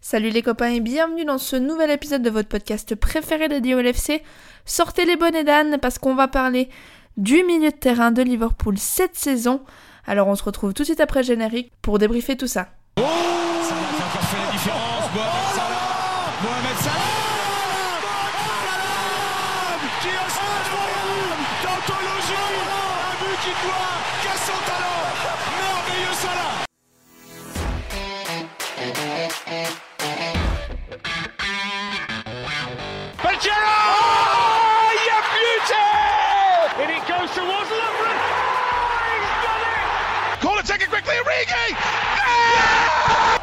Salut les copains et bienvenue dans ce nouvel épisode de votre podcast préféré dédié au LFC. Sortez les bonnets d'âne parce qu'on va parler du milieu de terrain de Liverpool cette saison. Alors on se retrouve tout de suite après générique pour débriefer tout ça.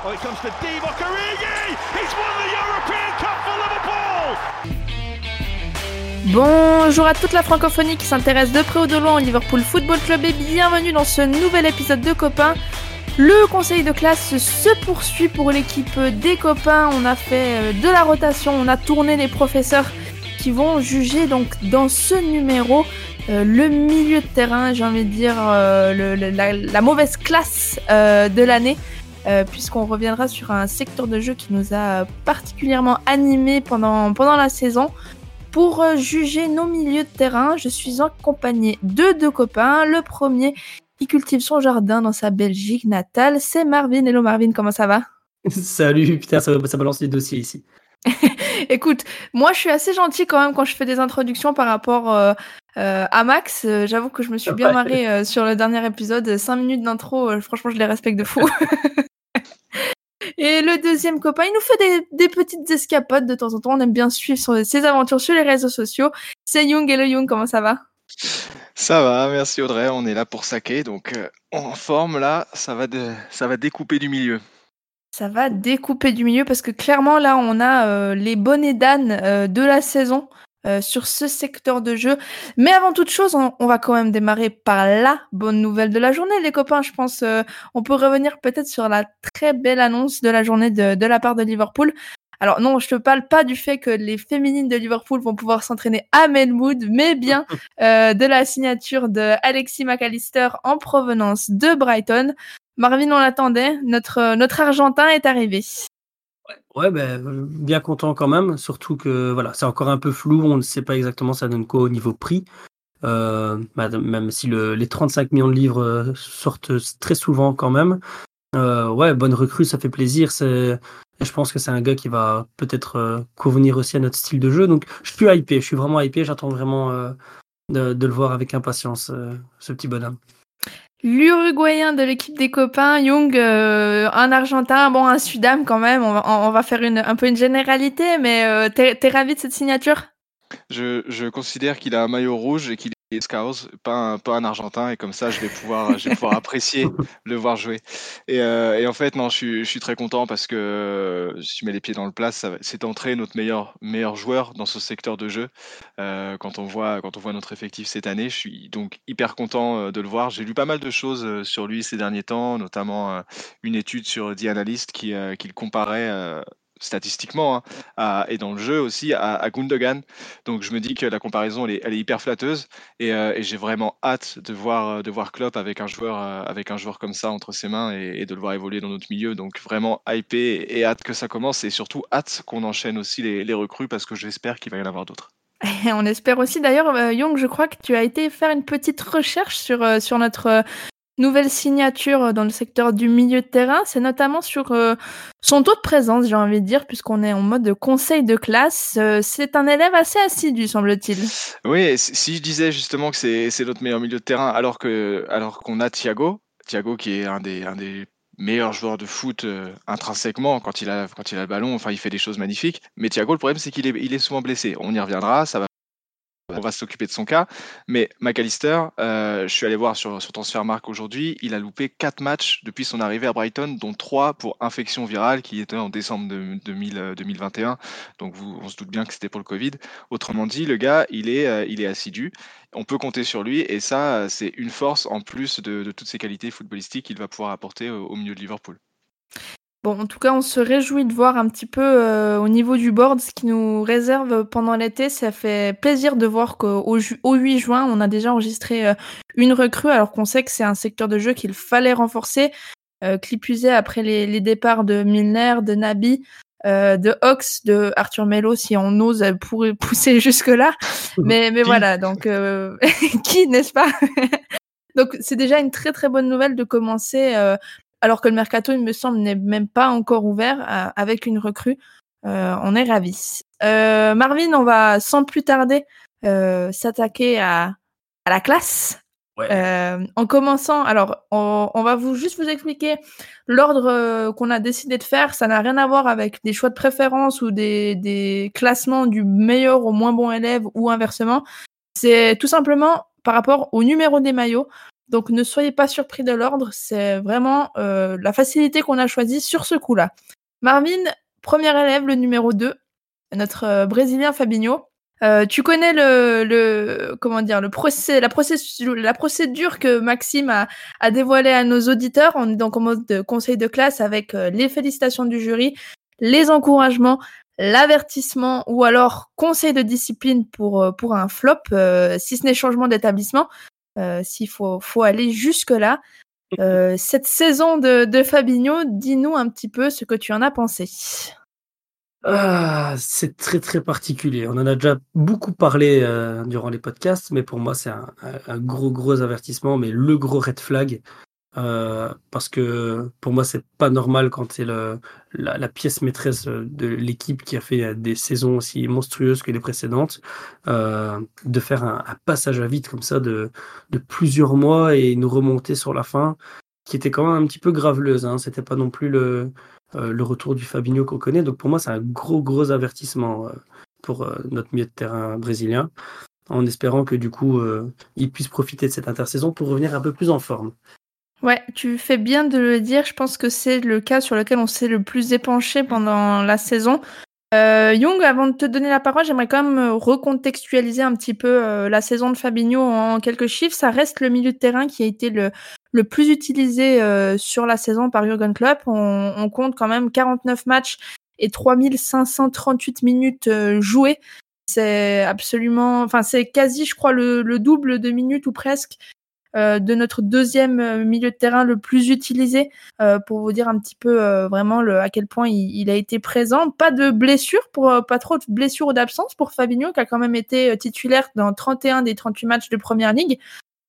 Oh! Bonjour à toute la francophonie qui s'intéresse de près ou de loin au Liverpool Football Club et bienvenue dans ce nouvel épisode de Copains. Le conseil de classe se poursuit pour l'équipe des copains. On a fait euh, de la rotation, on a tourné les professeurs qui vont juger donc dans ce numéro euh, le milieu de terrain, j'ai envie de dire euh, la, mauvaise classe de l'année. Euh, puisqu'on reviendra sur un secteur de jeu qui nous a particulièrement animés pendant, pendant la saison. Pour euh, juger nos milieux de terrain, je suis accompagné de deux copains. Le premier, qui cultive son jardin dans sa Belgique natale, c'est Marvin. Hello Marvin, comment ça va? Salut, putain, ça, ça balance les dossiers ici. Écoute, moi je suis assez gentil quand même quand je fais des introductions par rapport euh, euh, à Max. Euh, J'avoue que je me suis bien marrée sur le dernier épisode. 5 minutes d'intro, franchement je les respecte de fou. Et le deuxième copain, il nous fait des, des petites escapades de temps en temps. On aime bien suivre ses aventures sur les réseaux sociaux. C'est Young. Hello Young, comment ça va? Ça va, merci Audrey, on est là pour saquer, donc euh, en forme là, ça va, de- ça va découper du milieu. Ça va découper du milieu parce que clairement là on a euh, les bonnets d'âne euh, de la saison euh, sur ce secteur de jeu. Mais avant toute chose, on, on va quand même démarrer par la bonne nouvelle de la journée, les copains. Je pense euh, on peut revenir peut-être sur la très belle annonce de la journée de, de la part de Liverpool. Alors non, je te parle pas du fait que les féminines de Liverpool vont pouvoir s'entraîner à Melwood, mais bien euh, de la signature de Alexis McAllister en provenance de Brighton. Marvin, on l'attendait. Notre, euh, notre Argentin est arrivé. Ouais, ben, bien content quand même, surtout que voilà, c'est encore un peu flou, on ne sait pas exactement ça donne quoi au niveau prix. Euh, même si le- les 35 millions de livres euh, sortent très souvent quand même. Euh, ouais, bonne recrue, ça fait plaisir. Je pense que c'est un gars qui va peut-être convenir aussi à notre style de jeu. Donc, je suis hypé, je suis vraiment hypé. J'attends vraiment de, le voir avec impatience, ce petit bonhomme. L'Uruguayen de l'équipe des copains, Young, euh, un Argentin, bon, un Sudam quand même. On va, faire une, un peu une généralité, mais euh, t'es ravi de cette signature? Je, je considère qu'il a un maillot rouge et qu'il est scouse, pas un, pas un argentin, et comme ça je vais pouvoir, je vais pouvoir apprécier le voir jouer. Et, euh, et en fait, non, je suis, je suis très content parce que euh, si je mets les pieds dans le plat, c'est entré notre meilleur, meilleur joueur dans ce secteur de jeu. Euh, quand, on voit, quand on voit notre effectif cette année, je suis donc hyper content de le voir. J'ai lu pas mal de choses sur lui ces derniers temps, notamment une étude sur The Analyst qui, qui le comparait statistiquement hein, et dans le jeu aussi à, Gundogan. Donc je me dis que la comparaison elle est, hyper flatteuse et, euh, et j'ai vraiment hâte de voir, euh, de voir Klopp avec un joueur, euh, avec un joueur comme ça entre ses mains et, de le voir évoluer dans notre milieu. Donc vraiment hypé et, hâte que ça commence et surtout hâte qu'on enchaîne aussi les, recrues parce que j'espère qu'il va y en avoir d'autres. Et on espère aussi. D'ailleurs, Young, je crois que tu as été faire une petite recherche sur, sur notre nouvelle signature euh, dans le secteur du milieu de terrain. C'est notamment sur euh, son taux de présence, j'ai envie de dire, puisqu'on est en mode conseil de classe. Euh, c'est un élève assez assidu, semble-t-il. Oui, si je disais justement que c'est notre meilleur milieu de terrain, alors qu'on a Thiago, Thiago qui est un des, un des meilleurs joueurs de foot intrinsèquement quand il a le ballon, enfin il fait des choses magnifiques. Mais Thiago, le problème c'est qu'il est est souvent blessé. On y reviendra, ça va on va s'occuper de son cas. Mais McAllister, euh, je suis allé voir sur, sur Transfermarkt aujourd'hui, il a loupé 4 matchs depuis son arrivée à Brighton, dont 3 pour infection virale qui était en décembre de, 2000, euh, 2021. Donc on se doute bien que c'était pour le Covid. Autrement dit, le gars, il est, euh, assidu. On peut compter sur lui et ça, c'est une force en plus de, toutes ses qualités footballistiques qu'il va pouvoir apporter au milieu de Liverpool. Bon, en tout cas, on se réjouit de voir un petit peu euh, au niveau du board ce qui nous réserve pendant l'été. Ça fait plaisir de voir qu'au ju- au 8 juin, on a déjà enregistré euh, une recrue, alors qu'on sait que c'est un secteur de jeu qu'il fallait renforcer. Euh, clip usé après les, les départs de Milner, de Nabi. de Ox de Arthur Melo si on ose pour pousser jusque là mais mais voilà donc qui n'est-ce pas? Donc c'est déjà une très très bonne nouvelle de commencer alors que le mercato il me semble n'est même pas encore ouvert avec une recrue on est ravis Marvin on va sans plus tarder s'attaquer à à la classe euh, en commençant, alors on, on, va vous juste vous expliquer l'ordre euh, qu'on a décidé de faire. Ça n'a rien à voir avec des choix de préférence ou des, des classements du meilleur au moins bon élève ou inversement. C'est tout simplement par rapport au numéro des maillots. Donc ne soyez pas surpris de l'ordre. C'est vraiment euh, la facilité qu'on a choisie sur ce coup-là. Marvin, premier élève, le numéro 2, notre euh, Brésilien Fabinho. Euh, tu connais le, comment dire la, procédure, que Maxime a, a dévoilée à nos auditeurs. On est donc en mode de conseil de classe avec euh, les félicitations du jury, les encouragements, l'avertissement ou alors conseil de discipline pour pour un flop, si ce n'est changement d'établissement. S'il faut faut aller jusque là. cette saison de, de Fabinho, dis-nous un petit peu ce que tu en as pensé. Ah, c'est très très particulier. On en a déjà beaucoup parlé euh, durant les podcasts, mais pour moi c'est un, un, gros gros avertissement, mais le gros red flag. Euh, parce que pour moi c'est pas normal quand c'est la, la, pièce maîtresse de l'équipe qui a fait des saisons aussi monstrueuses que les précédentes, euh, de faire un, passage à vide comme ça de, plusieurs mois et nous remonter sur la fin, qui était quand même un petit peu graveleuse. Hein. C'était pas non plus le, euh, retour du Fabinho qu'on connaît. Donc pour moi, c'est un gros, gros avertissement euh, pour euh, notre milieu de terrain brésilien, en espérant que du coup, il puisse profiter de cette intersaison pour revenir un peu plus en forme. Ouais, tu fais bien de le dire. Je pense que c'est le cas sur lequel on s'est le plus épanché pendant la saison. Euh, Young, avant de te donner la parole, j'aimerais quand même recontextualiser un petit peu la saison de Fabinho en quelques chiffres. Ça reste le milieu de terrain qui a été le, plus utilisé euh, sur la saison par Jurgen Klopp. On, compte quand même 49 matchs et 3538 minutes euh, jouées. C'est absolument, enfin c'est quasi, je crois, le, le, double de minutes ou presque euh, de notre deuxième euh, milieu de terrain le plus utilisé. Euh, pour vous dire un petit peu vraiment le, à quel point il, il, a été présent. Pas de blessure, pour pas trop de blessures ou d'absence pour Fabinho qui a quand même été titulaire dans 31 des 38 matchs de première ligue.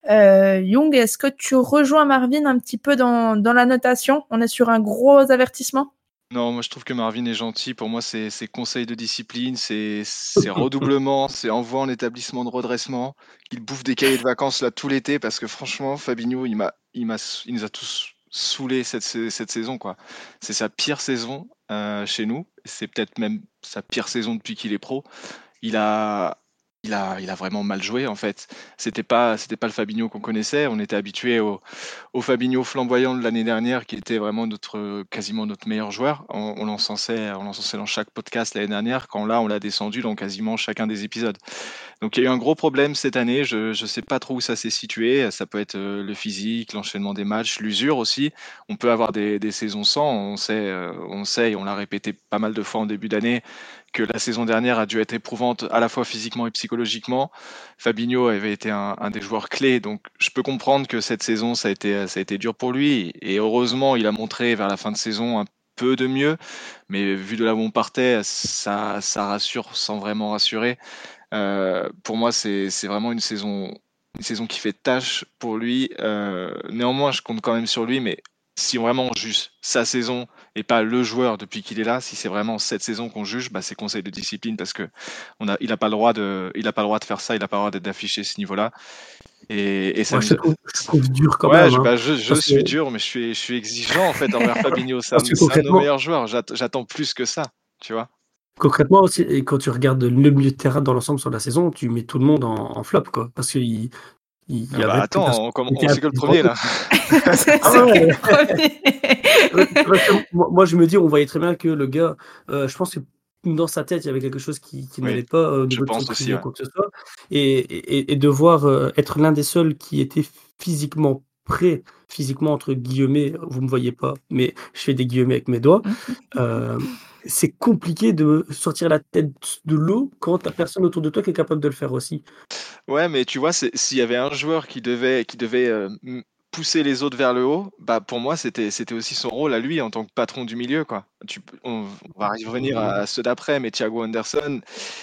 Euh, Young, est-ce que tu rejoins Marvin un petit peu dans, dans la notation? On est sur un gros avertissement? Non, moi je trouve que Marvin est gentil. Pour moi, c'est conseil de discipline, c'est redoublement, c'est envoi en établissement de redressement. Il bouffe des cahiers de vacances là tout l'été parce que franchement, Fabinho, il m'a, il m'a, il nous a tous saoulés cette, cette saison quoi. C'est sa pire saison euh, chez nous. C'est peut-être même sa pire saison depuis qu'il est pro. Il a, il a, vraiment mal joué en fait. C'était pas, c'était pas le Fabinho qu'on connaissait. On était habitué au, au, Fabinho flamboyant de l'année dernière, qui était vraiment notre, quasiment notre meilleur joueur. On, on l'encensait, on l'encensait dans chaque podcast l'année dernière. Quand là, on l'a descendu dans quasiment chacun des épisodes. Donc il y a eu un gros problème cette année. Je, je sais pas trop où ça s'est situé. Ça peut être euh, le physique, l'enchaînement des matchs, l'usure aussi. On peut avoir des, des saisons sans. On sait, euh, on sait, on l'a répété pas mal de fois en début d'année que la saison dernière a dû être éprouvante à la fois physiquement et psychologiquement. Fabinho avait été un, des joueurs clés, donc je peux comprendre que cette saison, ça a été, ça a été dur pour lui. Et heureusement, il a montré vers la fin de saison un peu de mieux, mais vu de là où on partait, ça, ça rassure sans vraiment rassurer. Euh, pour moi, c'est vraiment une saison, une saison qui fait tâche pour lui. Euh, néanmoins, je compte quand même sur lui, mais si vraiment on juge sa saison et pas le joueur depuis qu'il est là, si c'est vraiment cette saison qu'on juge, bah c'est conseil de discipline parce que on a, il n'a pas le droit de, il a pas le droit de faire ça, il n'a pas le droit d'afficher ce niveau-là. Et, et ça Moi, je, trouve, je trouve dur quand ouais, même. Je, hein, bah, je, je suis que... dur, mais je suis, je suis exigeant en fait envers Fabinho. C'est un, un, de nos meilleurs joueurs. J'attends plus que ça, tu vois. Concrètement aussi, et quand tu regardes le milieu de terrain dans l'ensemble sur la saison, tu mets tout le monde en, en flop, quoi, parce qu'il il ah bah attends, on, on, on sait que le premier là. ah ouais. moi, je me dis, on voyait très bien que le gars, euh, je pense que dans sa tête, il y avait quelque chose qui, qui oui, n'allait pas euh, au niveau de son aussi, ouais. quoi que ce soit. Et, et, et devoir euh, être l'un des seuls qui était physiquement prêt, physiquement entre guillemets, vous me voyez pas, mais je fais des guillemets avec mes doigts. C'est compliqué de sortir la tête de l'eau quand t'as personne autour de toi qui est capable de le faire aussi. Ouais, mais tu vois, s'il y avait un joueur qui devait, qui devait euh, pousser les autres vers le haut, bah pour moi c'était aussi son rôle à lui en tant que patron du milieu quoi. Tu, on, va revenir à, ceux d'après, mais Thiago Anderson,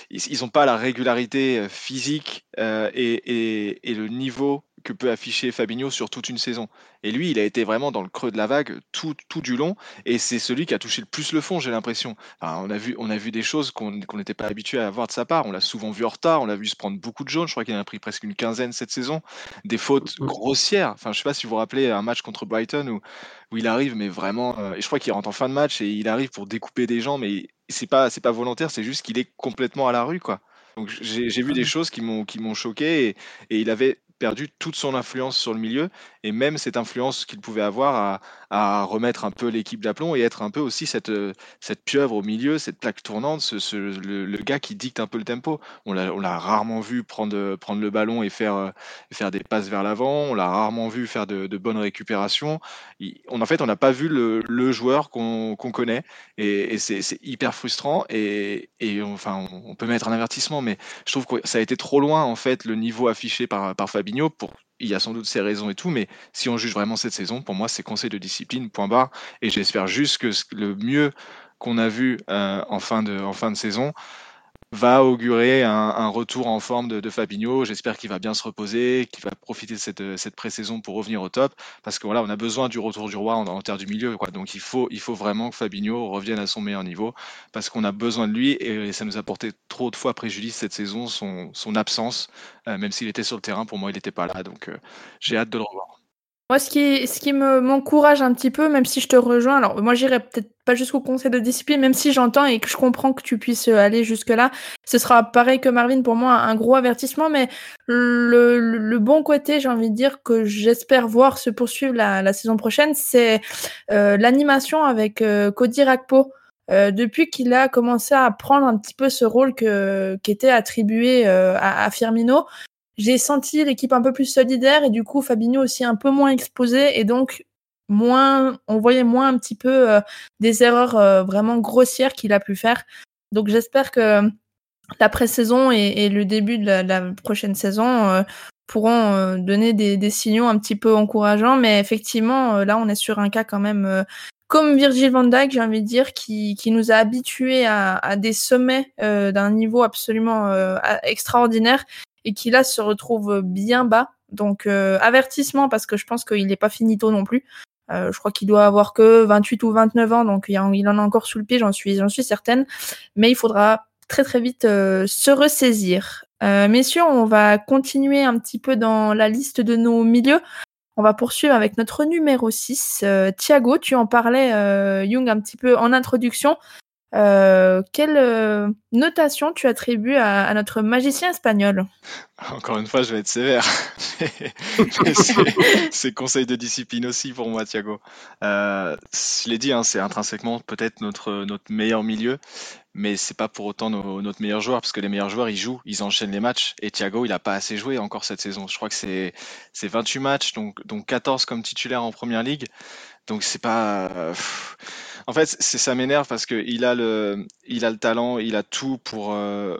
ils n'ont pas la régularité euh, physique euh, et, et, et, le niveau que peut afficher Fabinho sur toute une saison. Et lui, il a été vraiment dans le creux de la vague tout, tout du long, et c'est celui qui a touché le plus le fond, j'ai l'impression. on, a vu, on a vu des choses qu'on n'était pas habitué à voir de sa part. On l'a souvent vu en retard, on l'a vu se prendre beaucoup de jaunes. Je crois qu'il en a pris presque une quinzaine cette saison. Des fautes mmh. grossières. Enfin, je sais pas si vous vous rappelez un match contre Brighton où, où il arrive, mais vraiment, euh, et je crois qu'il rentre en fin de match et il arrive pour découper des gens, mais c'est pas, c'est pas volontaire, c'est juste qu'il est complètement à la rue, quoi. Donc j'ai vu des mmh. choses qui m'ont qui m'ont choqué et, et, il avait perdu toute son influence sur le milieu et même cette influence qu'il pouvait avoir à, remettre un peu l'équipe d'aplomb et être un peu aussi cette, cette pieuvre au milieu, cette plaque tournante, ce, le, gars qui dicte un peu le tempo. On l'a rarement vu prendre, prendre le ballon et faire, faire des passes vers l'avant, on l'a rarement vu faire de, bonnes récupérations. on, en fait, on n'a pas vu le, joueur qu'on connaît et, c'est hyper frustrant et, et enfin, on, peut mettre un avertissement, mais je trouve que ça a été trop loin en fait le niveau affiché par, par Fabinho pour il y a sans doute ses raisons et tout, mais si on juge vraiment cette saison, pour moi, c'est conseil de discipline, point barre. Et j'espère juste que le mieux qu'on a vu euh, en, fin de, en fin de saison, va augurer un, retour en forme de, Fabinho. J'espère qu'il va bien se reposer, qu'il va profiter de cette, cette pré-saison pour revenir au top, parce que voilà, on a besoin du retour du roi en, terre du milieu, quoi. Donc il faut, vraiment que Fabinho revienne à son meilleur niveau, parce qu'on a besoin de lui et, ça nous a porté trop de fois préjudice cette saison, son, son absence, euh, même s'il était sur le terrain, pour moi il n'était pas là, donc euh, j'ai hâte de le revoir. Moi, ce qui, me, m'encourage un petit peu, même si je te rejoins, alors moi j'irai peut-être pas jusqu'au conseil de discipline, même si j'entends et que je comprends que tu puisses aller jusque-là, ce sera pareil que Marvin pour moi, un gros avertissement, mais le, bon côté, j'ai envie de dire, que j'espère voir se poursuivre la, saison prochaine, c'est euh, l'animation avec euh, Cody Rakpo. Euh, depuis qu'il a commencé à prendre un petit peu ce rôle qui était attribué euh, à, Firmino, j'ai senti l'équipe un peu plus solidaire et du coup Fabinho aussi un peu moins exposé et donc moins, on voyait moins un petit peu euh, des erreurs euh, vraiment grossières qu'il a pu faire. Donc j'espère que la pré-saison et, le début de la, prochaine saison euh, pourront donner des, des, signaux un petit peu encourageants. Mais effectivement, là, on est sur un cas quand même comme Virgil van Dijk, j'ai envie de dire, qui, qui nous a habitués à, à des sommets d'un niveau absolument extraordinaire et qui là se retrouve bien bas. Donc euh, avertissement parce que je pense qu'il n'est pas finito non plus. Euh, je crois qu'il doit avoir que 28 ou 29 ans, donc il, en a encore sous le pied, j'en suis, j'en suis certaine. Mais il faudra très très vite euh, se ressaisir. messieurs, on va continuer un petit peu dans la liste de nos milieux. On va poursuivre avec notre numéro 6. Thiago, tu en parlais, Young, un petit peu en introduction. Euh, quelle euh, notation tu attribues à, notre magicien espagnol? Encore une fois, je vais être sévère. c'est conseil de discipline aussi pour moi, Thiago. Euh, je l'ai dit, hein, c'est intrinsèquement peut-être notre, notre meilleur milieu, mais c'est pas pour autant notre meilleur joueur, parce que les meilleurs joueurs, ils jouent, ils enchaînent les matchs, et Thiago, il a pas assez joué encore cette saison. Je crois que c'est 28 matchs, donc, donc 14 comme titulaire en Première Ligue. Donc c'est pas... En fait, c'est ça m'énerve parce qu'il a le, il a le talent, il a tout pour, euh,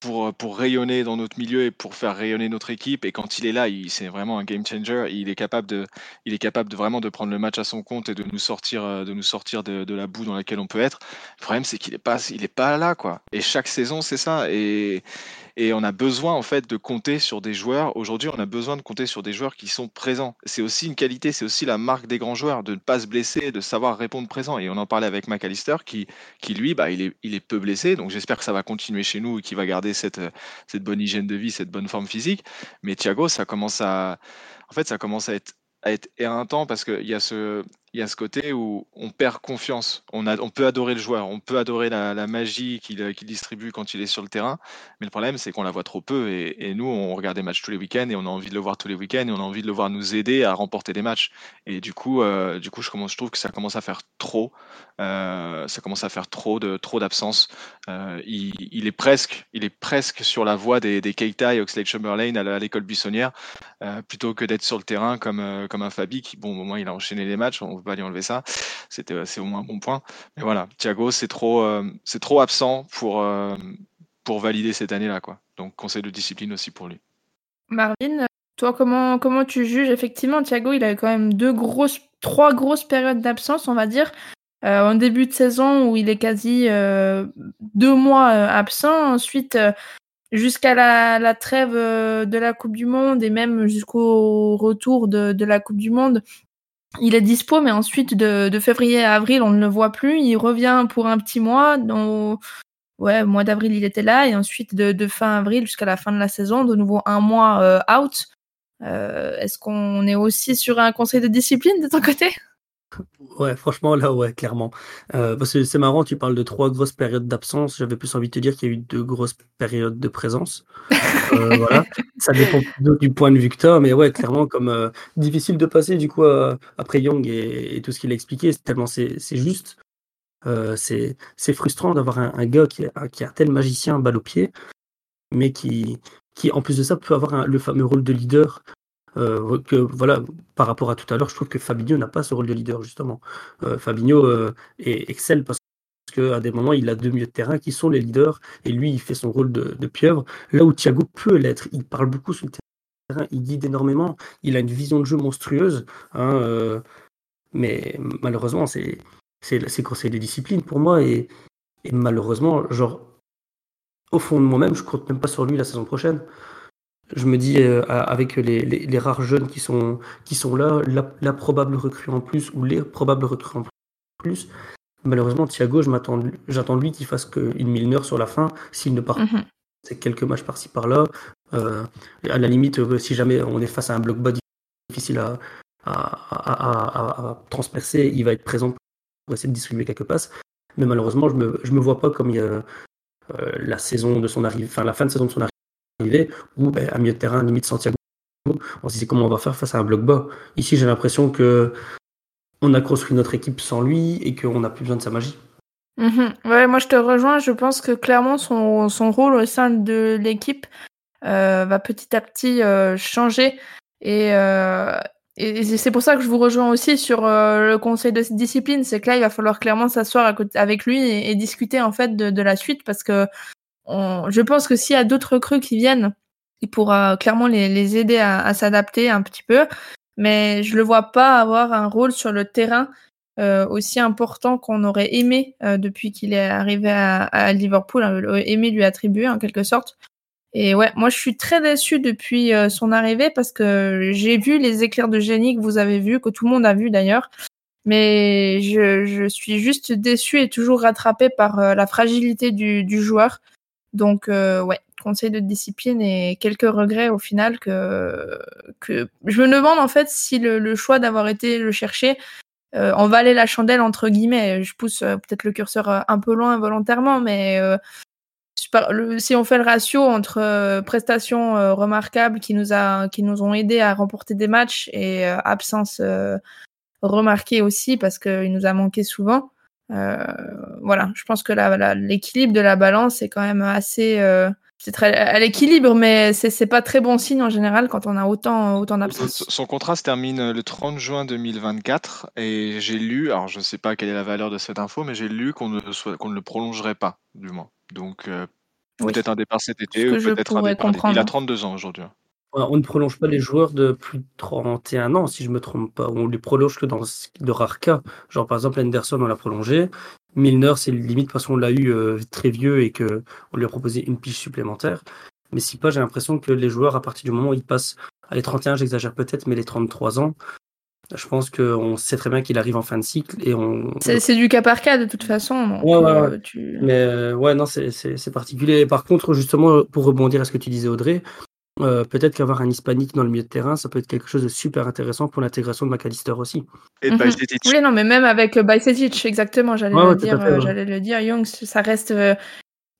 pour, pour rayonner dans notre milieu et pour faire rayonner notre équipe. Et quand il est là, c'est vraiment un game changer. Il est capable de, il est capable de vraiment de prendre le match à son compte et de nous sortir, euh, de nous sortir de, la boue dans laquelle on peut être. Le problème, c'est qu'il est pas, il est pas là, quoi. Et chaque saison, c'est ça. Et on a besoin en fait de compter sur des joueurs. Aujourd'hui, on a besoin de compter sur des joueurs qui sont présents. C'est aussi une qualité, c'est aussi la marque des grands joueurs de ne pas se blesser, de savoir répondre présent. Et on en parlait avec McAllister qui, qui lui, bah, il, est, il est peu blessé. Donc j'espère que ça va continuer chez nous et qu'il va garder cette, cette bonne hygiène de vie, cette bonne forme physique. Mais Thiago, ça commence à, en fait, ça commence à être à être éreintant parce qu'il y a ce il y a ce côté où on perd confiance. On, a, on peut adorer le joueur, on peut adorer la, magie qu'il distribue quand il est sur le terrain, mais le problème c'est qu'on la voit trop peu. Et, nous, on regarde des matchs tous les week-ends et on a envie de le voir tous les week-ends et on a envie de le voir nous aider à remporter des matchs. Et du coup, euh, du coup je, commence, je trouve que ça commence à faire trop. Euh, ça commence à faire trop de trop d'absence. Euh, il, est presque, il est presque sur la voie des, des Keita et Oxlade Chamberlain à l'école buissonnière, plutôt que d'être sur le terrain comme, comme un Fabi qui, bon, au moins, il a enchaîné les matchs. Pas lui enlever ça. C'était, euh, c'est au moins un bon point. Mais voilà, Thiago, c'est trop, euh, c'est trop absent pour, euh, pour valider cette année-là. Quoi. Donc, conseil de discipline aussi pour lui. Marvin, Toi, comment, comment tu juges? Effectivement, Thiago, il a quand même deux grosses, trois grosses périodes d'absence, on va dire. En début de saison où il est quasi deux mois absent. Ensuite, jusqu'à la, trêve de la Coupe du Monde et même jusqu'au retour de, la Coupe du Monde, il est dispo, mais ensuite de, février à avril, on ne le voit plus. Il revient pour un petit mois. Donc, ouais, mois d'avril, il était là, et ensuite de, de fin avril jusqu'à la fin de la saison, de nouveau un mois out. Est-ce qu'on est aussi sur un conseil de discipline de ton côté? Ouais, franchement, là, ouais, clairement. Euh, parce que c'est marrant, tu parles de trois grosses périodes d'absence. J'avais plus envie de te dire qu'il y a eu deux grosses périodes de présence. Euh, voilà. Ça dépend du point de vue que tu as, mais ouais, clairement, comme euh, difficile de passer du coup après Young et, tout ce qu'il a expliqué, tellement c'est juste. c'est c'est frustrant d'avoir un, gars qui, a- qui a tel magicien balle au pied, mais qui, qui en plus de ça peut avoir le fameux rôle de leader euh, que voilà, par rapport à tout à l'heure, je trouve que Fabinho n'a pas ce rôle de leader justement. Euh, Fabinho euh, est excelle parce qu'à des moments il a deux milieux de terrain qui sont les leaders et lui il fait son rôle de, pieuvre. Là où Thiago peut l'être, il parle beaucoup sur le terrain, il guide énormément, il a une vision de jeu monstrueuse, hein, mais malheureusement c'est c'est conseil de discipline pour moi et, et malheureusement genre au fond de moi-même je compte même pas sur lui la saison prochaine je me dis, euh, avec les, les, rares jeunes qui sont, qui sont là, la, probable recrue en plus ou les probables recrues en plus, malheureusement, Thiago, j'attends lui qu'il fasse qu'une Milner sur la fin, s'il ne part mhm. c'est quelques matchs par-ci par-là. Euh, à la limite, euh, si jamais on est face à un bloc bas difficile à, à, transpercer, il va être présent pour essayer de distribuer quelques passes. Mais malheureusement, je me, je me vois pas comme il y a, la saison de son arrivée, enfin la fin de saison de son arrivée arrivé, ou ben, à milieu de terrain, limite Santiago, on se disait comment on va faire face à un bloc bas? Ici, j'ai l'impression que on a construit notre équipe sans lui et qu'on n'a plus besoin de sa magie. Mhm. Moi je te rejoins. Je pense que clairement son, son rôle au sein de l'équipe euh, va petit à petit euh, changer. Et, euh, et c'est pour ça que je vous rejoins aussi sur le conseil de discipline. C'est que là, il va falloir clairement s'asseoir avec lui et, et, discuter en fait de, de la suite parce que je pense que s'il y a d'autres recrues qui viennent, il pourra clairement les, aider à, s'adapter un petit peu. Mais je le vois pas avoir un rôle sur le terrain euh, aussi important qu'on aurait aimé euh, depuis qu'il est arrivé à, Liverpool, hein, aimé lui attribuer en quelque sorte. Et ouais, moi je suis très déçue depuis euh, son arrivée parce que j'ai vu les éclairs de génie que vous avez vus, que tout le monde a vu d'ailleurs. Mais je, je, suis juste déçue et toujours rattrapée par la fragilité du, du joueur. Donc, euh, ouais, conseil de discipline et quelques regrets au final que, je me demande en fait si le, choix d'avoir été le chercher euh, en valait la chandelle entre guillemets. Je pousse euh, peut-être le curseur un peu loin volontairement, mais si on fait le ratio entre prestations remarquables qui nous a qui nous ont aidé à remporter des matchs et absence remarquée aussi parce qu'il nous a manqué souvent. Euh, voilà, je pense que l'équilibre de la balance est quand même assez. Euh, c'est très à l'équilibre, mais c'est pas très bon signe en général quand on a autant, autant d'absence. Son contrat se termine le 30 juin 2024 et j'ai lu, alors je ne sais pas quelle est la valeur de cette info, mais j'ai lu qu'on ne, qu'on ne le prolongerait pas, du moins. Donc euh, peut-être un départ cet été ou peut-être un départ. Il a 32 ans aujourd'hui. On ne prolonge pas les joueurs de plus de 31 ans, si je me trompe pas. On les prolonge que dans de rares cas. Genre, par exemple, Anderson, on l'a prolongé. Milner, c'est limite parce qu'on l'a eu euh, très vieux et qu'on lui a proposé une pige supplémentaire. Mais si pas, j'ai l'impression que les joueurs, à partir du moment où ils passent à les 31, j'exagère peut-être, mais les 33 ans, je pense qu'on sait très bien qu'il arrive en fin de cycle et on. C'est du cas par cas de toute façon. ouais, ouais, euh, Mais euh, ouais, non, c'est particulier. Par contre, justement, pour rebondir à ce que tu disais, Audrey, euh, peut-être qu'avoir un hispanique dans le milieu de terrain, ça peut être quelque chose de super intéressant pour l'intégration de McAllister aussi. Et mm Oui, non, mais même avec euh, Bajcetic, exactement, j'allais le, dire, euh, j'allais le dire. Young, ça reste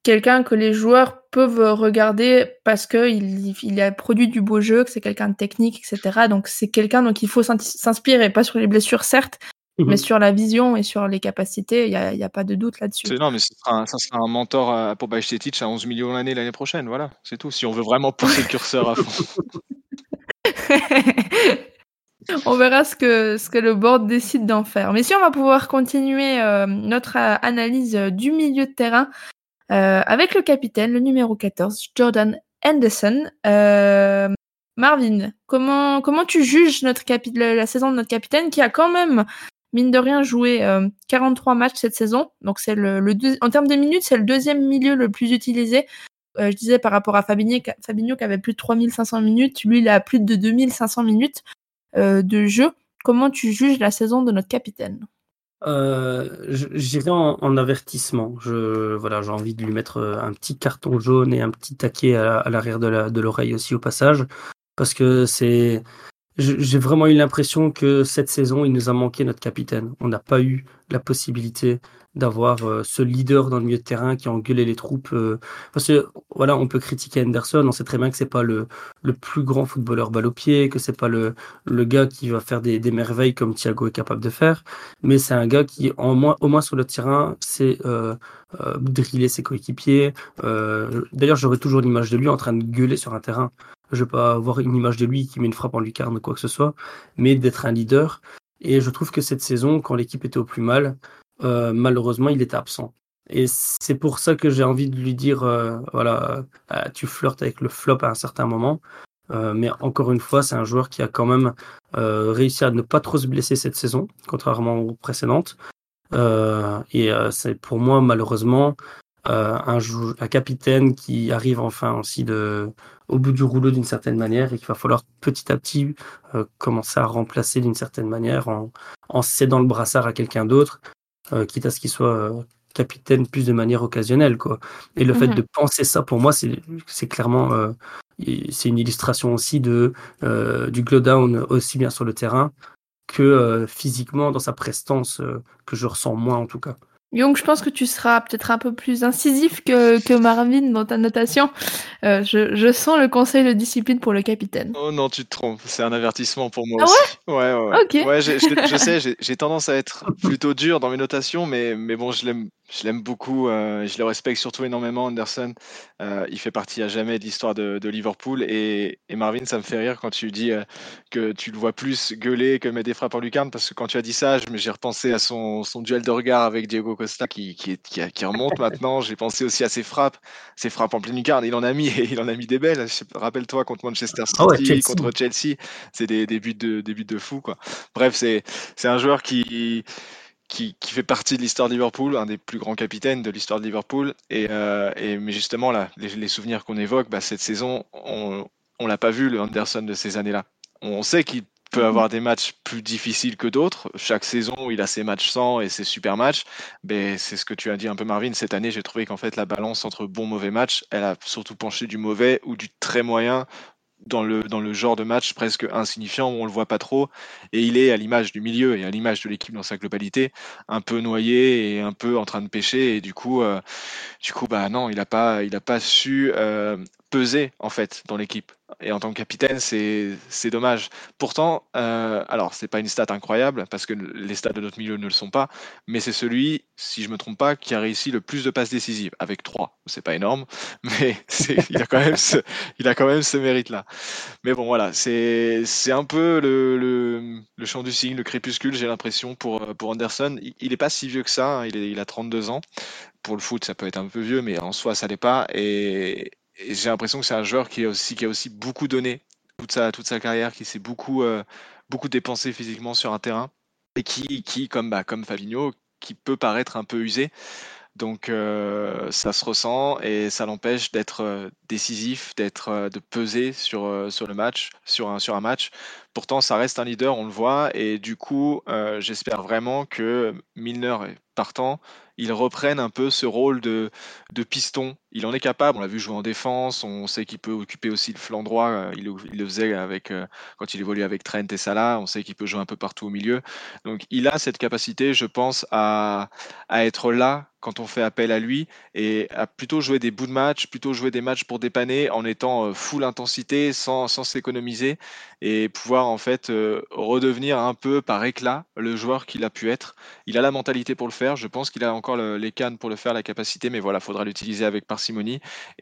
quelqu'un que les joueurs peuvent regarder parce qu'il il a produit du beau jeu, que c'est quelqu'un de technique, etc. Donc c'est quelqu'un dont il faut s'inspirer, pas sur les blessures certes, mais mhm. sur la vision et sur les capacités, il n'y a, a, pas de doute là-dessus. Non, mais ça sera, un, mentor pour Bajcetic à 11 millions l'année l'année prochaine. Voilà, c'est tout. Si on veut vraiment pousser le curseur à fond. on verra ce que, ce que le board décide d'en faire. Mais si on va pouvoir continuer euh, notre euh, analyse du milieu de terrain euh, avec le capitaine, le numéro 14, Jordan Anderson. Marvin, comment, comment tu juges notre la saison de notre capitaine qui a quand même, mine de rien, joué 43 matchs cette saison. Donc c'est le, en termes de minutes, c'est le deuxième milieu le plus utilisé. je disais par rapport à Fabinho, Fabinho qui avait plus de 3500 minutes, lui il a plus de 2500 minutes de jeu. Comment tu juges la saison de notre capitaine? Euh, J'irai en, avertissement. Je, voilà, j'ai envie de lui mettre euh, un petit carton jaune et un petit taquet à, l'arrière de l'oreille aussi au passage, parce que c'est, j'ai vraiment eu l'impression que cette saison, il nous a manqué notre capitaine. On n'a pas eu la possibilité d'avoir euh, ce leader dans le milieu de terrain qui engueulait les troupes. Euh, parce que voilà, on peut critiquer Anderson, on sait très bien que c'est pas le, le plus grand footballeur balle au pied, que c'est pas le, le gars qui va faire des, des merveilles comme Thiago est capable de faire, mais c'est un gars qui, en moins, au moins sur le terrain, sait euh, euh driller ses coéquipiers. D'ailleurs, j'aurais toujours l'image de lui en train de gueuler sur un terrain. Je vais pas avoir une image de lui qui met une frappe en lucarne ou quoi que ce soit, mais d'être un leader. Et je trouve que cette saison, quand l'équipe était au plus mal, euh, malheureusement, il était absent. Et c'est pour ça que j'ai envie de lui dire, euh, voilà, euh, tu flirtes avec le flop à un certain moment. mais encore une fois, c'est un joueur qui a quand même réussi à ne pas trop se blesser cette saison, contrairement aux précédentes. et c'est pour moi, malheureusement, un, un, capitaine qui arrive enfin aussi de, au bout du rouleau d'une certaine manière et qu'il va falloir petit à petit commencer à remplacer d'une certaine manière en, en cédant le brassard à quelqu'un d'autre euh, quitte à ce qu'il soit euh, capitaine plus de manière occasionnelle. Quoi. Et le fait mhm. de penser ça, pour moi, c'est clairement euh, c'est une illustration aussi de, du glow down aussi bien sur le terrain que physiquement dans sa prestance que je ressens moins en tout cas. Young, je pense que tu seras peut-être un peu plus incisif que, que Marvin dans ta notation. Euh, je, je, sens le conseil de discipline pour le capitaine. Oh non, tu te trompes. C'est un avertissement pour moi ah aussi. Ouais, ouais, ouais. ouais je, je, sais, j'ai tendance à être plutôt dur dans mes notations, mais, mais bon, je l'aime je l'aime beaucoup, euh, je le respecte surtout énormément, Anderson. Euh, il fait partie à jamais de l'histoire de, de, Liverpool. Et, et, Marvin, ça me fait rire quand tu dis euh, que tu le vois plus gueuler que mettre des frappes en lucarne, parce que quand tu as dit ça, j'ai repensé à son, son, duel de regard avec Diego Costa qui, qui, qui, qui remonte maintenant. J'ai pensé aussi à ses frappes, ses frappes en pleine lucarne. Il en a mis et il en a mis des belles. Rappelle-toi contre Manchester ah City, contre Chelsea, c'est des, des, buts de, des buts de fou. Quoi. Bref, c'est un joueur qui qui, qui, fait partie de l'histoire de Liverpool, un des plus grands capitaines de l'histoire de Liverpool. Et, euh, et, mais justement, là, les, les souvenirs qu'on évoque, bah, cette saison, on ne l'a pas vu, le Anderson de ces années-là. On sait qu'il peut mhm. avoir des matchs plus difficiles que d'autres. Chaque saison, il a ses matchs sans et ses super matchs. Mais c'est ce que tu as dit un peu, Marvin. Cette année, j'ai trouvé qu'en fait, la balance entre bon mauvais match, elle a surtout penché du mauvais ou du très moyen dans le, dans le genre de match presque insignifiant où on le voit pas trop. Et il est à l'image du milieu et à l'image de l'équipe dans sa globalité, un peu noyé et un peu en train de pêcher. Et du coup, euh, du coup bah non, il n'a pas, il a pas su euh, peser en fait dans l'équipe. Et en tant que capitaine, c'est dommage. Pourtant, euh, alors c'est pas une stat incroyable parce que les stats de notre milieu ne le sont pas, mais c'est celui, si je me trompe pas, qui a réussi le plus de passes décisives avec 3. C'est pas énorme, mais il a quand même ce, il a quand même ce mérite-là. Mais bon, voilà, c'est un peu le, le, le, champ du signe, le crépuscule, j'ai l'impression pour pour Anderson. Il, il, est pas si vieux que ça, hein. il, il a 32 ans. Pour le foot, ça peut être un peu vieux, mais en soi, ça l'est pas. Et, j'ai l'impression que c'est un joueur qui a aussi, beaucoup donné toute sa, toute sa carrière, qui s'est beaucoup, euh, beaucoup dépensé physiquement sur un terrain et qui, qui comme, bah, comme Fabinho, qui peut paraître un peu usé. Donc euh, ça se ressent et ça l'empêche d'être euh, décisif, d'être de peser sur, sur le match, sur un, sur un match. Pourtant, ça reste un leader, on le voit, et du coup, j'espère vraiment que Milner partant, il reprenne un peu ce rôle de, de piston. Il en est capable, on l'a vu jouer en défense, on sait qu'il peut occuper aussi le flanc droit, euh, il, le faisait avec, euh, quand il évoluait avec Trent et Salah, on sait qu'il peut jouer un peu partout au milieu. Donc il a cette capacité, je pense, à, à être là quand on fait appel à lui et à plutôt jouer des bouts de match, plutôt jouer des matchs pour dépanner en étant euh, full intensité, sans, s'économiser et pouvoir en fait redevenir un peu par éclat le joueur qu'il a pu être. Il a la mentalité pour le faire, je pense qu'il a encore les cannes pour le faire, la capacité, mais voilà, faudra l'utiliser avec parcimonie.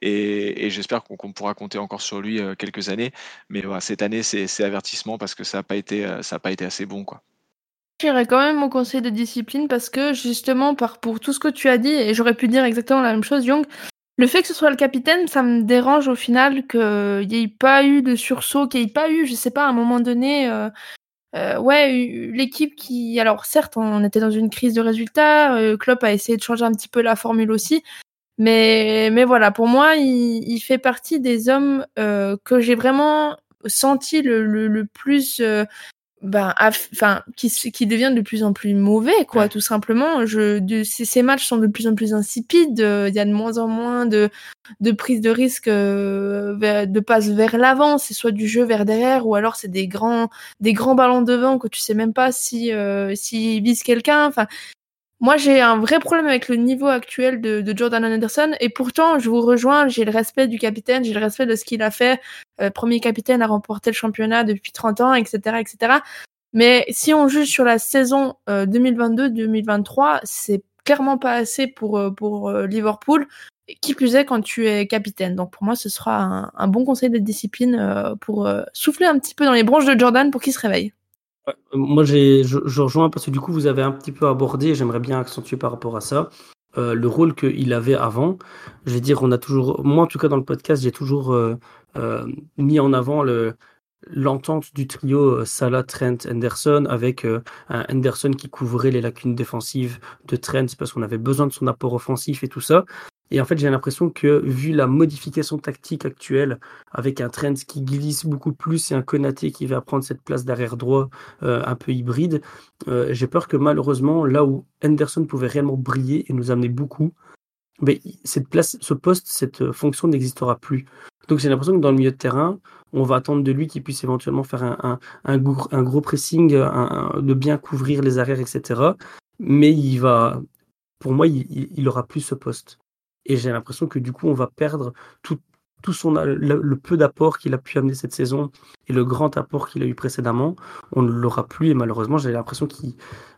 Et, j'espère qu'on pourra compter encore sur lui euh, quelques années. Mais cette année, c'est avertissement parce que ça n'a pas, été, euh, ça pas été assez bon. quoi. J'irais quand même mon conseil de discipline parce que justement, pour tout ce que tu as dit, et j'aurais pu dire exactement la même chose, Young, Le fait que ce soit le capitaine, ça me dérange au final qu'il n'y ait pas eu de sursaut, qu'il n'y ait pas eu, je sais pas, à un moment donné, euh, ouais, l'équipe qui, alors certes, on était dans une crise de résultats, euh, Klopp a essayé de changer un petit peu la formule aussi, mais mais voilà, pour moi, il, il fait partie des hommes euh, que j'ai vraiment senti le, le, le plus ben, enfin, qui, qui devient de plus en plus mauvais, quoi, tout simplement. Je, de, ces, ces, matchs sont de plus en plus insipides. Euh, il y a de moins en moins de, de prise de risque euh, de passe vers l'avant. C'est soit du jeu vers derrière, ou alors c'est des grands, des grands ballons devant que tu sais même pas si, euh, s'ils visent quelqu'un. Enfin, moi, j'ai un vrai problème avec le niveau actuel de, de, Jordan Anderson, et pourtant, je vous rejoins, j'ai le respect du capitaine, j'ai le respect de ce qu'il a fait. Euh, premier capitaine à remporter le championnat depuis 30 ans, etc., etc. Mais si on juge sur la saison euh, 2022-2023, c'est clairement pas assez pour, euh, pour euh, Liverpool, qui plus est quand tu es capitaine. Donc pour moi, ce sera un, bon conseil de discipline euh, pour souffler un petit peu dans les branches de Jordan pour qu'il se réveille. Moi, je, je, rejoins parce que du coup, vous avez un petit peu abordé, j'aimerais bien accentuer par rapport à ça, euh, le rôle qu'il avait avant. Je vais dire, on a toujours, moi en tout cas dans le podcast, j'ai toujours euh, euh, mis en avant le, l'entente du trio Salah, Trent, Henderson avec un Henderson qui couvrait les lacunes défensives de Trent parce qu'on avait besoin de son apport offensif et tout ça. Et en fait, j'ai l'impression que vu la modification tactique actuelle, avec un Trent qui glisse beaucoup plus et un Konaté qui va prendre cette place d'arrière droit euh, un peu hybride, euh, j'ai peur que malheureusement, là où Henderson pouvait réellement briller et nous amener beaucoup, mais cette place, ce poste, cette fonction n'existera plus. Donc j'ai l'impression que dans le milieu de terrain, on va attendre de lui qu'il puisse éventuellement faire un, un, gros, pressing, de bien couvrir les arrières, etc. Mais il va, pour moi, il, aura plus ce poste. Et j'ai l'impression que du coup, on va perdre tout, tout son, le, le peu d'apport qu'il a pu amener cette saison et le grand apport qu'il a eu précédemment. On ne l'aura plus et malheureusement, j'ai l'impression que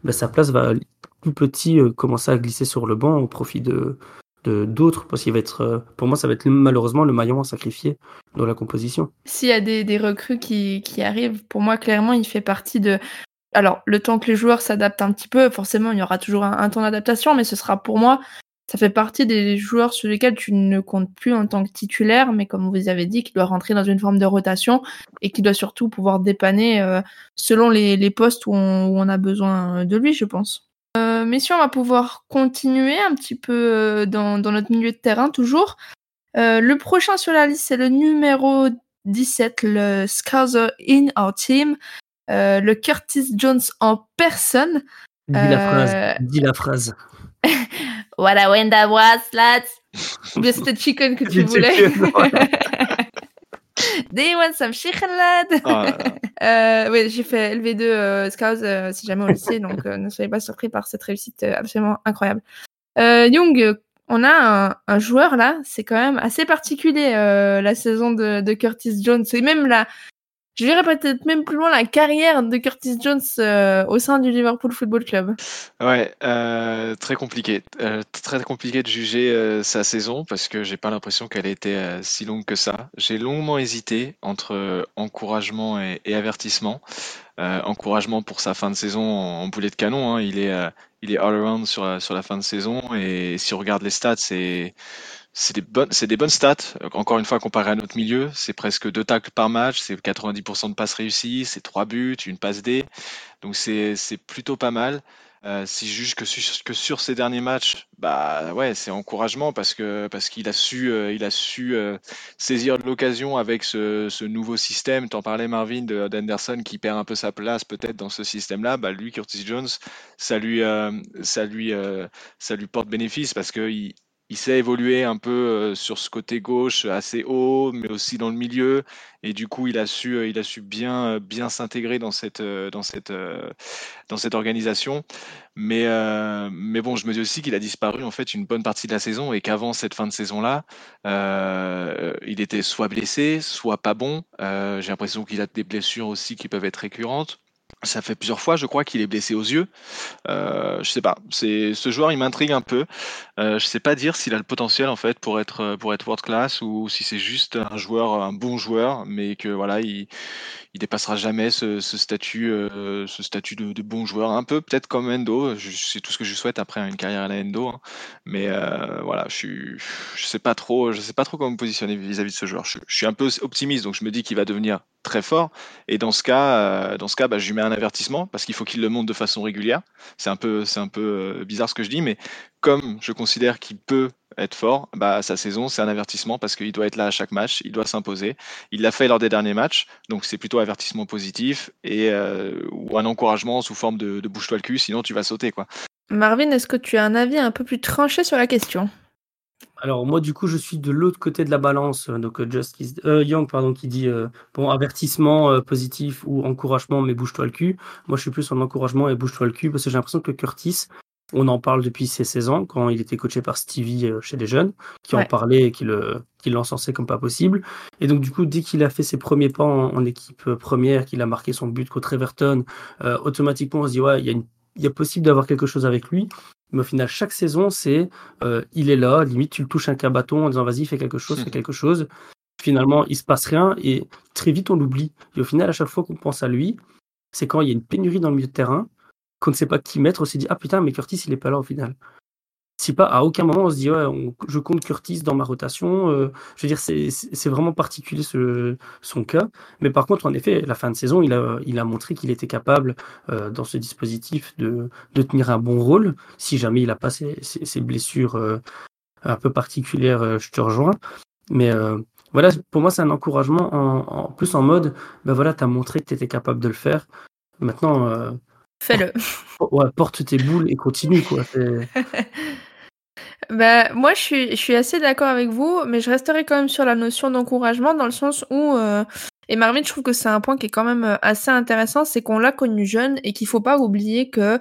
ben, sa place va tout petit euh, commencer à glisser sur le banc au profit de d'autres parce qu'il va être euh, pour moi ça va être malheureusement le maillon à sacrifier dans la composition. S'il y a des, recrues qui, arrivent, pour moi clairement il fait partie de alors, le temps que les joueurs s'adaptent un petit peu, forcément, il y aura toujours un, temps d'adaptation, mais ce sera pour moi ça fait partie des joueurs sur lesquels tu ne comptes plus en tant que titulaire, mais comme vous avez dit, qui doit rentrer dans une forme de rotation et qui doit surtout pouvoir dépanner euh, selon les, postes où on, où on, a besoin de lui, je pense. Euh, messieurs, on va pouvoir continuer un petit peu euh, dans, dans notre milieu de terrain toujours. Euh, le prochain sur la liste, c'est le numéro 17, le Scouser in our team, euh, le Curtis Jones en personne. Dis la phrase. Dis la phrase. What I win that was, lads. C'était chicken que tu voulais. Some chicken, lad? Oh, euh, oui, j'ai fait LV2 euh, Scouts euh, si jamais au lycée, donc euh, ne soyez pas surpris par cette réussite euh, absolument incroyable. Young, on a un, un joueur là, c'est quand même assez particulier la saison de, de Curtis Jones. C'est même la, je verrais peut-être même plus loin la carrière de Curtis Jones euh, au sein du Liverpool Football Club. Ouais, euh, très compliqué. Euh, très compliqué de juger sa saison parce que j'ai pas l'impression qu'elle était euh, si longue que ça. J'ai longuement hésité entre encouragement et, avertissement. encouragement pour sa fin de saison en, en boulet de canon. Hein. Il est, il est all around sur, sur la fin de saison et si on regarde les stats, c'est c'est des bonnes, c'est des bonnes stats. Encore une fois, comparé à notre milieu, c'est presque deux tacles par match, c'est 90% de passes réussies, c'est trois buts, une passe D. Donc c'est, c'est plutôt pas mal. Euh, si je juge que, sur, que sur ces derniers matchs, bah ouais, c'est encouragement parce que parce qu'il a su, euh, il a su euh, saisir l'occasion avec ce, ce, nouveau système. T'en parlais Marvin de d'Anderson qui perd un peu sa place peut-être dans ce système-là. Bah lui, Curtis Jones, ça lui, euh, ça lui, euh, ça lui porte bénéfice parce que il, il sait évoluer un peu euh, sur ce côté gauche assez haut, mais aussi dans le milieu. Et du coup, il a su, euh, il a su bien, euh, bien s'intégrer dans cette, dans cette, dans cette organisation. Mais, mais bon, je me dis aussi qu'il a disparu en fait une bonne partie de la saison et qu'avant cette fin de saison-là, il était soit blessé, soit pas bon. J'ai l'impression qu'il a des blessures aussi qui peuvent être récurrentes. Ça fait plusieurs fois, je crois, qu'il est blessé aux yeux. Euh, je sais pas. C'est ce joueur, il m'intrigue un peu. Euh, je sais pas dire s'il a le potentiel en fait pour être pour être world class ou si c'est juste un joueur, un bon joueur, mais que voilà, il, il dépassera jamais ce, statut, euh, ce statut de, bon joueur. Un peu peut-être comme Endo. C'est tout ce que je souhaite après une carrière à la Endo. Hein. Mais euh, voilà, je suis, je sais pas trop, je sais pas trop comment me positionner vis-à-vis de ce joueur. Je, suis un peu optimiste, donc je me dis qu'il va devenir très fort. Et dans ce cas, euh, dans ce cas, bah, je lui mets un avertissement parce qu'il faut qu'il le monte de façon régulière. C'est un peu, c'est un peu bizarre ce que je dis, mais comme je considère qu'il peut être fort, bah, sa saison, c'est un avertissement parce qu'il doit être là à chaque match, il doit s'imposer. Il l'a fait lors des derniers matchs, donc c'est plutôt avertissement positif et, euh, ou un encouragement sous forme de, bouge-toi le cul, sinon tu vas sauter. quoi. Marvin, est-ce que tu as un avis un peu plus tranché sur la question? Alors moi du coup je suis de l'autre côté de la balance, euh, donc euh, Justice Young pardon qui dit bon avertissement positif ou encouragement mais bouge-toi le cul. Moi je suis plus en encouragement et bouge-toi le cul parce que j'ai l'impression que Curtis on en parle depuis ses 16 ans, quand il était coaché par Stevie euh, chez les jeunes, qui en parlait et qui le qui l'encensait comme pas possible. Et donc du coup, dès qu'il a fait ses premiers pas en, équipe euh, première, qu'il a marqué son but contre Everton, euh, automatiquement on se dit ouais, il y a, y a possible d'avoir quelque chose avec lui. Mais au final, chaque saison, c'est il est là, limite tu le touches un cabaton en disant vas-y fais quelque chose, fais quelque chose. Finalement, il se passe rien et très vite on l'oublie. Et au final, à chaque fois qu'on pense à lui, c'est quand il y a une pénurie dans le milieu de terrain qu'on ne sait pas qui mettre, on s'est dit ah putain mais Curtis il est pas là au final. Si pas à aucun moment on se dit ouais je compte Curtis dans ma rotation. Euh, je veux dire c'est vraiment particulier ce, son cas. Mais par contre en effet la fin de saison il a il a montré qu'il était capable euh, dans ce dispositif de, de tenir un bon rôle si jamais il a pas ses, blessures euh, un peu particulières. je te rejoins. Mais voilà, pour moi, c'est un encouragement en, plus en mode, ben voilà, tu as montré que tu étais capable de le faire. Maintenant, Fais-le. Ouais, porte tes boules et continue, quoi. bah, moi, je suis, je suis assez d'accord avec vous, mais je resterai quand même sur la notion d'encouragement dans le sens où, euh, et Marvin, je trouve que c'est un point qui est quand même euh, assez intéressant, c'est qu'on l'a connu jeune et qu'il faut pas oublier que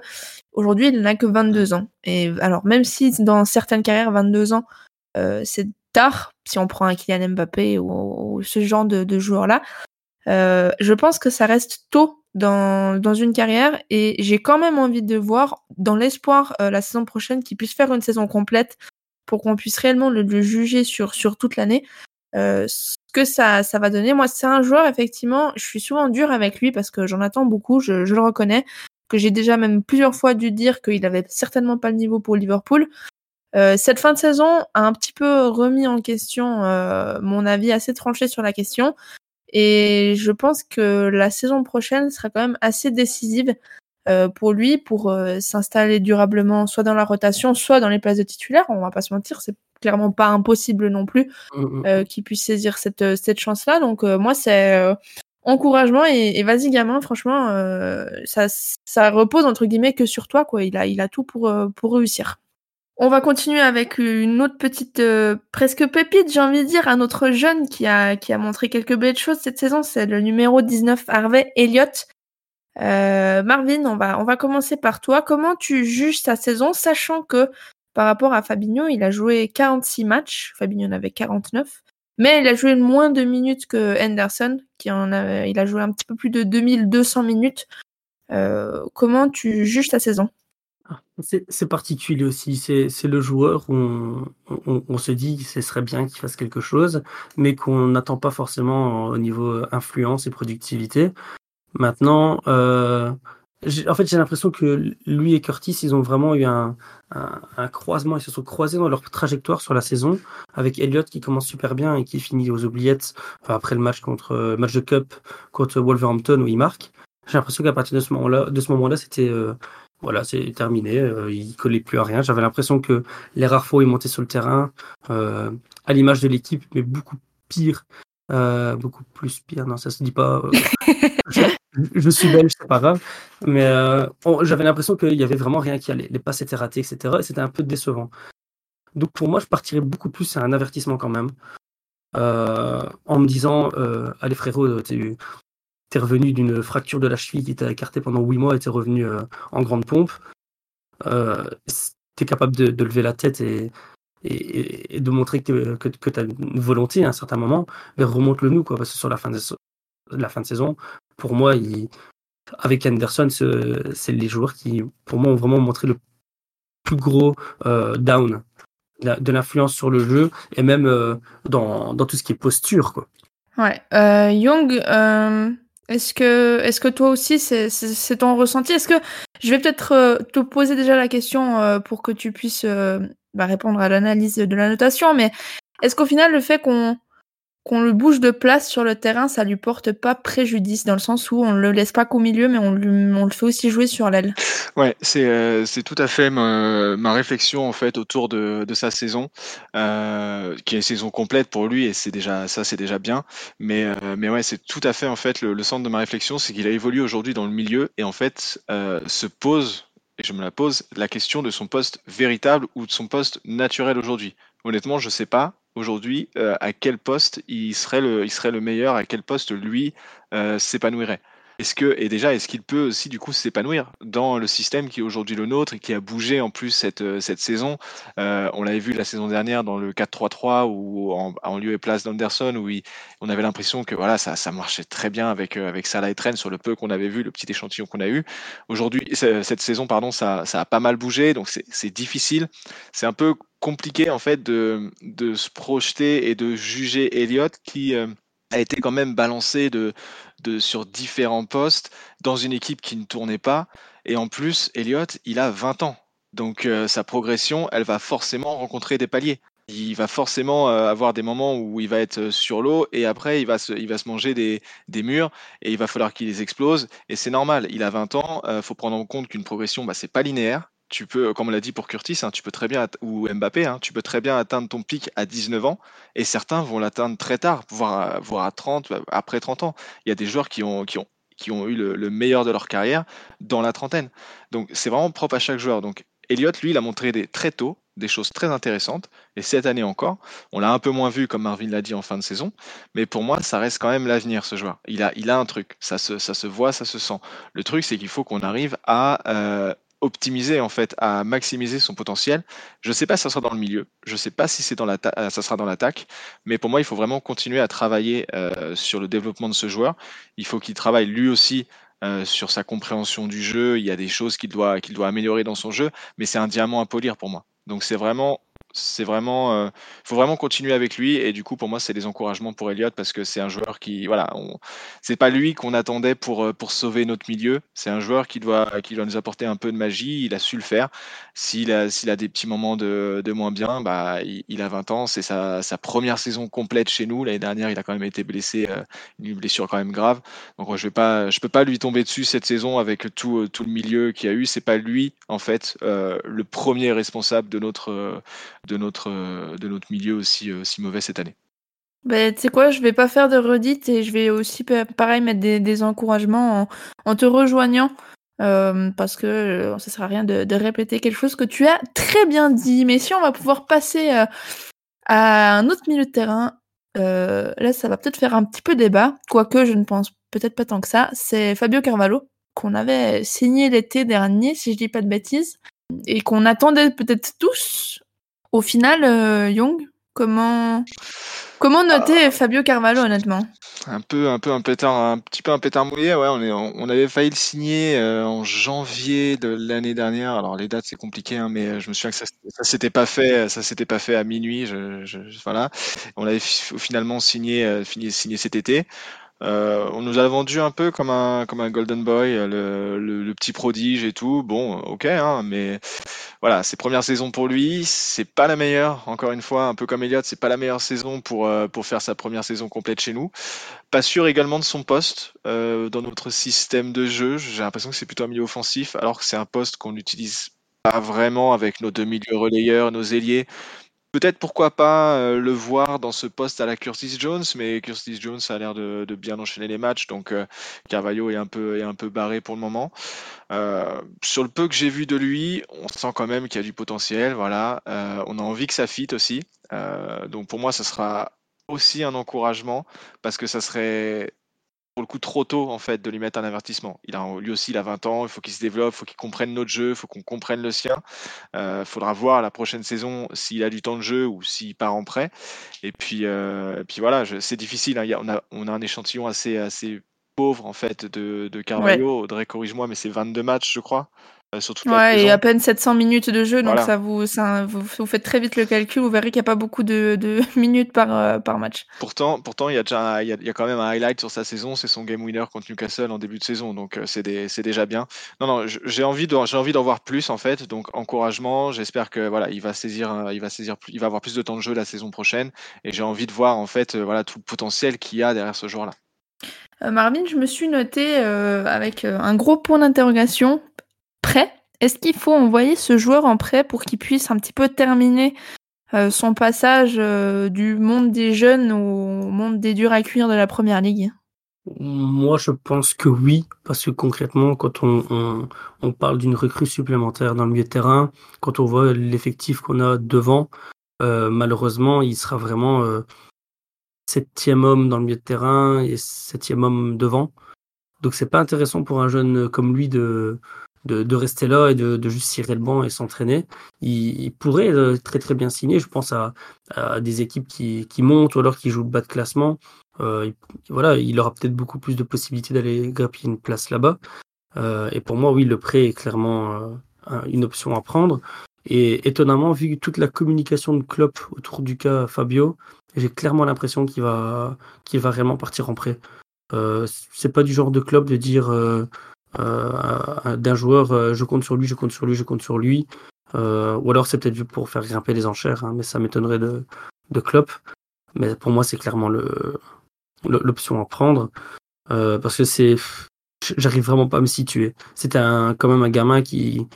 aujourd'hui, il n'a que 22 ans. Et alors, même si dans certaines carrières, 22 ans, euh, c'est tard, si on prend un Kylian Mbappé ou, ce genre de, de joueur-là, je pense que ça reste tôt dans, dans une carrière et j'ai quand même envie de voir, dans l'espoir euh, la saison prochaine, qu'il puisse faire une saison complète pour qu'on puisse réellement le, juger sur, sur toute l'année. Euh, ce que ça, ça va donner. Moi, c'est un joueur, effectivement, je suis souvent dur avec lui parce que j'en attends beaucoup, je, je le reconnais, que j'ai déjà même plusieurs fois dû dire qu'il avait certainement pas le niveau pour Liverpool. Euh, cette fin de saison a un petit peu remis en question euh, mon avis assez tranché sur la question. Et je pense que la saison prochaine sera quand même assez décisive euh, pour lui, pour euh, s'installer durablement, soit dans la rotation, soit dans les places de titulaire. On va pas se mentir, c'est clairement pas impossible non plus mmh, mmh. euh, qu'il puisse saisir cette, cette chance-là. Donc moi, c'est encouragement et, vas-y gamin, franchement, ça, ça repose entre guillemets que sur toi. Quoi. Il, a, il a tout pour, pour réussir. On va continuer avec une autre petite euh, presque pépite, j'ai envie de dire, un autre jeune qui a, qui a montré quelques belles choses cette saison, c'est le numéro 19 Harvey Elliott. Euh, Marvin, on va, on va commencer par toi. Comment tu juges sa saison, sachant que par rapport à Fabinho, il a joué 46 matchs, Fabinho en avait 49, mais il a joué moins de minutes que Henderson, qui en a, il a joué un petit peu plus de 2200 minutes. Euh, comment tu juges ta saison? C'est particulier aussi. C'est le joueur où on, se dit que ce serait bien qu'il fasse quelque chose, mais qu'on n'attend pas forcément au niveau influence et productivité. Maintenant, euh, en fait, j'ai l'impression que lui et Curtis, ils ont vraiment eu un, croisement. Ils se sont croisés dans leur trajectoire sur la saison, avec Elliott qui commence super bien et qui finit aux oubliettes après le match contre match de Cup contre Wolverhampton où il marque. J'ai l'impression qu'à partir de ce moment-là, de ce moment-là, c'était euh, voilà, c'est terminé. Euh, il collait plus à rien. J'avais l'impression que les rares fois où il montait sur le terrain, euh, à l'image de l'équipe, mais beaucoup pire, euh, beaucoup plus pire. Non, ça se dit pas. je, suis belge, c'est pas grave. Mais j'avais l'impression qu'il y avait vraiment rien qui allait. Les passes étaient ratées, etc. Et c'était un peu décevant. Donc pour moi, je partirais beaucoup plus à un avertissement quand même. en me disant, allez frérot, t'es revenu d'une fracture de la cheville qui t'a écarté pendant huit mois et t'es revenu euh, en grande pompe. Euh, t'es capable de, lever la tête et, de montrer que, que, que tu une volonté à un certain moment, mais remonte-le nous, quoi, parce que sur la fin de, la fin de saison, pour moi, avec Anderson, c'est les joueurs qui, pour moi, ont vraiment montré le plus gros down de l'influence sur le jeu et même dans, dans, tout ce qui est posture. Quoi. Ouais. Young, est-ce que, est-ce que toi aussi c'est ton ressenti? Est-ce que je vais peut-être euh, te poser déjà la question euh, pour que tu puisses euh, bah, répondre à l'analyse de la notation, mais est-ce qu'au final le fait qu'on qu'on le bouge de place sur le terrain, ça lui porte pas préjudice dans le sens où on le laisse pas qu'au milieu, mais on, le fait aussi jouer sur l'aile. Ouais, c'est euh, tout à fait ma, ma, réflexion en fait autour de, de sa saison, euh, qui est saison complète pour lui et c'est déjà ça, c'est déjà bien. Mais euh, mais ouais, c'est tout à fait en fait le, le centre de ma réflexion, c'est qu'il a évolué aujourd'hui dans le milieu et en fait euh, se pose et je me la pose la question de son poste véritable ou de son poste naturel aujourd'hui. Honnêtement, je sais pas aujourd'hui euh, à quel poste il serait le, meilleur, à quel poste lui euh, s'épanouirait. Est-ce que et déjà est-ce qu'il peut aussi du coup s'épanouir dans le système qui est aujourd'hui le nôtre et qui a bougé en plus cette, euh, cette saison? Euh, On l'avait vu la saison dernière dans le 4-3-3 ou en, lieu et place d'Anderson où on avait l'impression que voilà ça, ça marchait très bien avec euh, avec Salah et Trent sur le peu qu'on avait vu, le petit échantillon qu'on a eu. Aujourd'hui cette saison pardon ça, ça a pas mal bougé donc c'est difficile. C'est un peu compliqué en fait de, de se projeter et de juger Elliott qui a été quand même balancé de, sur différents postes dans une équipe qui ne tournait pas. Et en plus, Elliott, il a 20 ans. Donc euh, sa progression, elle va forcément rencontrer des paliers. Il va forcément euh, avoir des moments où il va être sur l'eau et après il va se, il va se manger des, des murs et il va falloir qu'il les explose. Et c'est normal, il a 20 ans, il euh, faut prendre en compte qu'une progression, bah, c'est pas linéaire tu peux, comme on l'a dit pour Curtis, hein, tu peux très bien, ou Mbappé, hein, tu peux très bien atteindre ton pic à 19 ans, et certains vont l'atteindre très tard, voire, à 30, après 30 ans. Il y a des joueurs qui ont, qui ont, qui ont eu le, meilleur de leur carrière dans la trentaine. Donc c'est vraiment propre à chaque joueur. Donc Elliott, lui, il a montré très tôt des choses très intéressantes, et cette année encore, on l'a un peu moins vu, comme Marvin l'a dit en fin de saison, mais pour moi, ça reste quand même l'avenir, ce joueur. Il a, il a un truc, ça se, ça se voit, ça se sent. Le truc, c'est qu'il faut qu'on arrive à euh, optimiser en fait, à maximiser son potentiel. Je ne sais pas si ça sera dans le milieu, je ne sais pas si c'est dans la euh, ça sera dans l'attaque, mais pour moi, il faut vraiment continuer à travailler euh, sur le développement de ce joueur. Il faut qu'il travaille lui aussi euh, sur sa compréhension du jeu. Il y a des choses qu'il doit, qu'il doit améliorer dans son jeu, mais c'est un diamant à polir pour moi. Donc c'est vraiment c'est vraiment, euh, faut vraiment continuer avec lui. Et du coup, pour moi, c'est des encouragements pour Elliott parce que c'est un joueur qui, voilà, c'est pas lui qu'on attendait pour euh, pour sauver notre milieu. C'est un joueur qui doit qui doit nous apporter un peu de magie. Il a su le faire. S'il a a des petits moments de, de moins bien, bah il, a 20 ans. C'est sa, sa première saison complète chez nous. L'année dernière, il a quand même été blessé, euh, une blessure quand même grave. Donc je vais pas, je peux pas lui tomber dessus cette saison avec tout tout le milieu qu'il a eu. C'est pas lui en fait le premier responsable de notre de notre, euh, de notre milieu aussi, euh, si mauvais cette année. Ben, tu sais quoi, je vais pas faire de redite et je vais aussi pareil mettre des, encouragements en, te rejoignant euh, parce que ça sert à rien de, répéter quelque chose que tu as très bien dit. Mais si on va pouvoir passer à un autre milieu de terrain, là ça va peut-être faire un petit peu débat, quoique je ne pense peut-être pas tant que ça. C'est Fabio Carvalho qu'on avait signé l'été dernier, si je dis pas de bêtises, et qu'on attendait peut-être tous au final, euh, Young, comment comment noter Fabio Carvalho honnêtement? un peu un peu un pétard un petit peu un pétard mouillé ouais on est on avait failli le signer euh, en janvier de l'année dernière. Alors les dates c'est compliqué hein, mais je me souviens que ça, ça s'était pas fait ça s'était pas fait à minuit je, voilà. On avait finalement signé euh, fini, signé cet été euh, on nous a vendu un peu comme un, Golden Boy, le, le, petit prodige et tout. Bon, ok, hein, mais voilà, c'est première saison pour lui. C'est pas la meilleure, encore une fois, un peu comme Elliott, c'est pas la meilleure saison pour, euh, pour faire sa première saison complète chez nous. Pas sûr également de son poste euh, dans notre système de jeu. J'ai l'impression que c'est plutôt un milieu offensif, alors que c'est un poste qu'on n'utilise pas vraiment avec nos deux milieux relayeurs, nos ailiers. Peut-être pourquoi pas euh, le voir dans ce poste à la Curtis Jones, mais Curtis Jones a l'air de, bien enchaîner les matchs, donc euh, Carvalho est un peu barré pour le moment. Euh, sur le peu que j'ai vu de lui, on sent quand même qu'il y a du potentiel. Voilà, on a envie que ça fitte aussi. donc pour moi, ce sera aussi un encouragement parce que ça serait pour le coup trop tôt en fait de lui mettre un avertissement. Il a lui aussi il a 20 ans, il faut qu'il se développe, il faut qu'il comprenne notre jeu, il faut qu'on comprenne le sien. Il euh, faudra voir la prochaine saison s'il a du temps de jeu ou s'il part en prêt. Et puis euh, puis voilà, c'est difficile. Hein. on a on a un échantillon assez assez pauvre en fait de, de Carvalho. Audrey, corrige-moi, mais c'est 22 matchs, je crois. Euh, ouais, et à peine 700 minutes de jeu, donc ça vous, ça, vous, vous, faites très vite le calcul, vous verrez qu'il n'y a pas beaucoup de, de minutes par, euh, par match. Pourtant, pourtant, il y a déjà, il y a, il y a quand même un highlight sur sa saison, c'est son game winner contre Newcastle en début de saison, donc euh, c'est déjà bien. Non, non, j'ai envie de, j'ai envie d'en voir plus en fait, donc encouragement. J'espère que voilà, il va saisir, il va saisir, il va avoir plus de temps de jeu la saison prochaine, et j'ai envie de voir en fait, voilà, tout le potentiel qu'il y a derrière ce joueur-là. Marvin, je me suis noté avec un gros point d'interrogation Est-ce qu'il faut envoyer ce joueur en prêt pour qu'il puisse un petit peu terminer euh, son passage euh, du monde des jeunes au monde des durs à cuire de la première ligue? Moi, je pense que oui, parce que concrètement, quand on, on, parle d'une recrue supplémentaire dans le milieu de terrain, quand on voit l'effectif qu'on a devant, euh, malheureusement, il sera vraiment septième homme dans le milieu de terrain et septième homme devant. Donc c'est pas intéressant pour un jeune comme lui de, de, rester là et de, juste cirer le banc et s'entraîner. Il, pourrait euh, très très bien signer. Je pense à, des équipes qui, montent ou alors qui jouent le bas de classement. Euh, voilà, il aura peut-être beaucoup plus de possibilités d'aller grappiller une place là-bas. Euh, et pour moi, oui, le prêt est clairement une option à prendre. Et étonnamment, vu toute la communication de Klopp autour du cas Fabio, j'ai clairement l'impression qu'il va, qu'il réellement partir en prêt. c'est pas du genre de club de dire d'un joueur, euh, je compte sur lui, je compte sur lui, je compte sur lui. Euh, ou alors c'est peut-être pour faire grimper les enchères, hein, mais ça m'étonnerait de, de Klopp. Mais pour moi, c'est clairement l'option à prendre parce que c'est j'arrive vraiment pas à me situer. C'était quand même un gamin qui,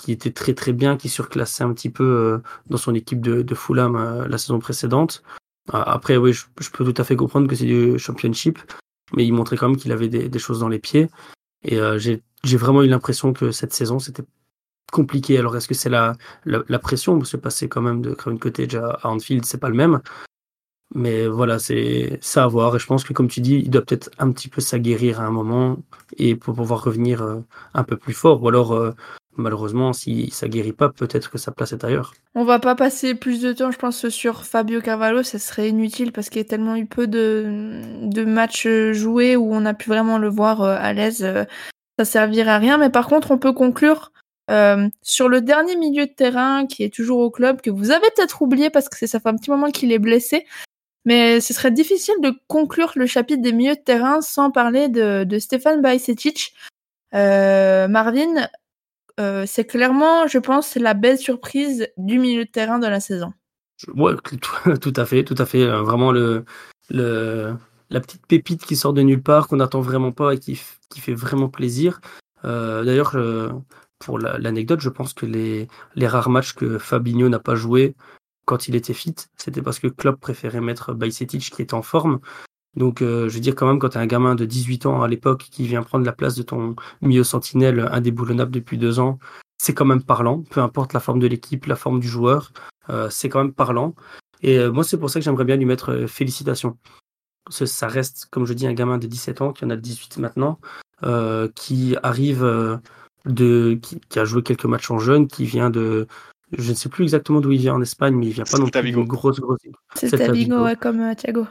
qui était très très bien, qui surclassait un petit peu dans son équipe de, de Fulham la saison précédente. Après, oui, je, peux tout à fait comprendre que c'est du championship, mais il montrait quand même qu'il avait des, des, choses dans les pieds. Et euh, j'ai vraiment eu l'impression que cette saison, c'était compliqué. Alors, est-ce que c'est la, la, pression? Se passer quand même de Craven Cottage à, Anfield, c'est pas le même. Mais voilà, c'est ça à voir. Et je pense que, comme tu dis, il doit peut-être un petit peu s'aguerrir à un moment et pour pouvoir revenir euh, un peu plus fort. Ou alors, euh, malheureusement, si ça guérit pas, peut-être que sa place est ailleurs. On va pas passer plus de temps, je pense, sur Fabio Carvalho. Ça serait inutile parce qu'il y a tellement eu peu de, matchs joués où on a pu vraiment le voir à l'aise ça servirait à rien. Mais par contre, on peut conclure euh, sur le dernier milieu de terrain qui est toujours au club, que vous avez peut-être oublié parce que ça fait un petit moment qu'il est blessé. Mais ce serait difficile de conclure le chapitre des milieux de terrain sans parler de, de Stéphane Bajcetic. Euh, Marvin, euh, c'est clairement, je pense, la belle surprise du milieu de terrain de la saison. Ouais, tout à fait, tout à fait. Vraiment le, le, la petite pépite qui sort de nulle part, qu'on n'attend vraiment pas et qui, qui fait vraiment plaisir. Euh, d'ailleurs, pour l'anecdote, je pense que les, les rares matchs que Fabinho n'a pas joué quand il était fit, c'était parce que Klopp préférait mettre Bajcetic qui est en forme. Donc, euh, je veux dire, quand même, quand tu as un gamin de 18 ans à l'époque qui vient prendre la place de ton milieu sentinelle indéboulonnable depuis deux ans, c'est quand même parlant. Peu importe la forme de l'équipe, la forme du joueur, euh, c'est quand même parlant. Et moi, c'est pour ça que j'aimerais bien lui mettre félicitations ça reste, comme je dis, un gamin de 17 ans, qui en a 18 maintenant, euh, qui arrive euh, qui, a joué quelques matchs en jeune, qui vient de, je ne sais plus exactement d'où il vient en Espagne, mais il vient pas non plus d'une grosse, grosse. C'est Tavigo, ouais, comme euh, Thiago.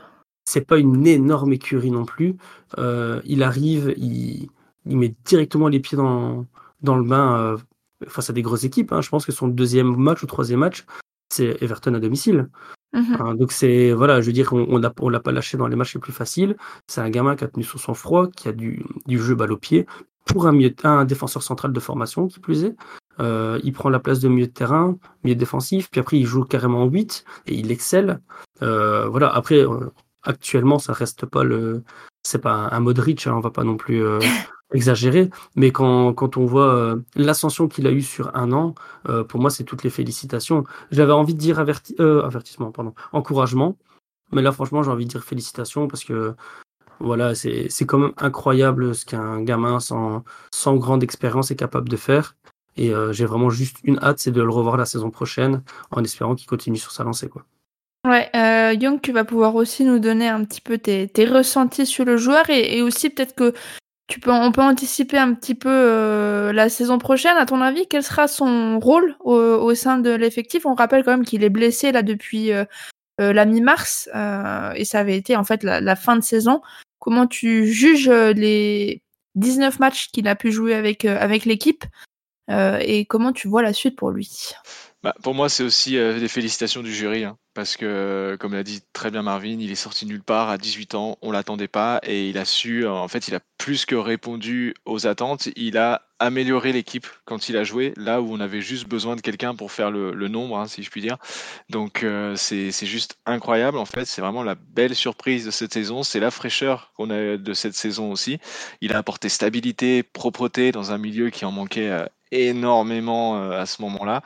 C'est pas une énorme écurie non plus. il arrive, il, il, met directement les pieds dans, dans le bain face à des grosses équipes. Hein. Je pense que son deuxième match ou troisième match, c'est Everton à domicile. Mmh hein, donc c'est voilà, je veux dire, on, on, l'a pas lâché dans les matchs les plus faciles. C'est un gamin qui a tenu son sang-froid, qui a du, du jeu balle au pied pour un, milieu, un défenseur central de formation qui plus est. Euh, il prend la place de milieu de terrain, milieu défensif, puis après il joue carrément en 8 et il excelle. Euh, voilà, après euh, actuellement ça reste pas le c'est pas un, un Modric, hein, on va pas non plus euh, exagéré, mais quand, quand on voit euh, l'ascension qu'il a eue sur un an, euh, pour moi, c'est toutes les félicitations. J'avais envie de dire averti euh, avertissement, pardon, encouragement, mais là, franchement, j'ai envie de dire félicitations parce que voilà, c'est quand même incroyable ce qu'un gamin sans, sans grande expérience est capable de faire. Et j'ai vraiment juste une hâte, c'est de le revoir la saison prochaine, en espérant qu'il continue sur sa lancée. Quoi. Ouais, euh, Young, tu vas pouvoir aussi nous donner un petit peu tes, ressentis sur le joueur et, aussi peut-être que tu peux, on peut anticiper un petit peu euh, la saison prochaine. À ton avis, quel sera son rôle au, sein de l'effectif? On rappelle quand même qu'il est blessé là depuis euh, euh la mi-mars euh, et ça avait été en fait la, fin de saison. comment tu juges les 19 matchs qu'il a pu jouer avec l'équipe? Et comment tu vois la suite pour lui? Bah, pour moi, c'est aussi des félicitations du jury, hein, parce que, comme l'a dit très bien Marvin, il est sorti nulle part à 18 ans, on l'attendait pas, et il a su, en fait, il a plus que répondu aux attentes. Il a amélioré l'équipe quand il a joué, là où on avait juste besoin de quelqu'un pour faire le, nombre, hein, si je puis dire. Donc, c'est juste incroyable, en fait. C'est vraiment la belle surprise de cette saison. C'est la fraîcheur qu'on a de cette saison aussi. Il a apporté stabilité, propreté dans un milieu qui en manquait énormément euh, à ce moment-là.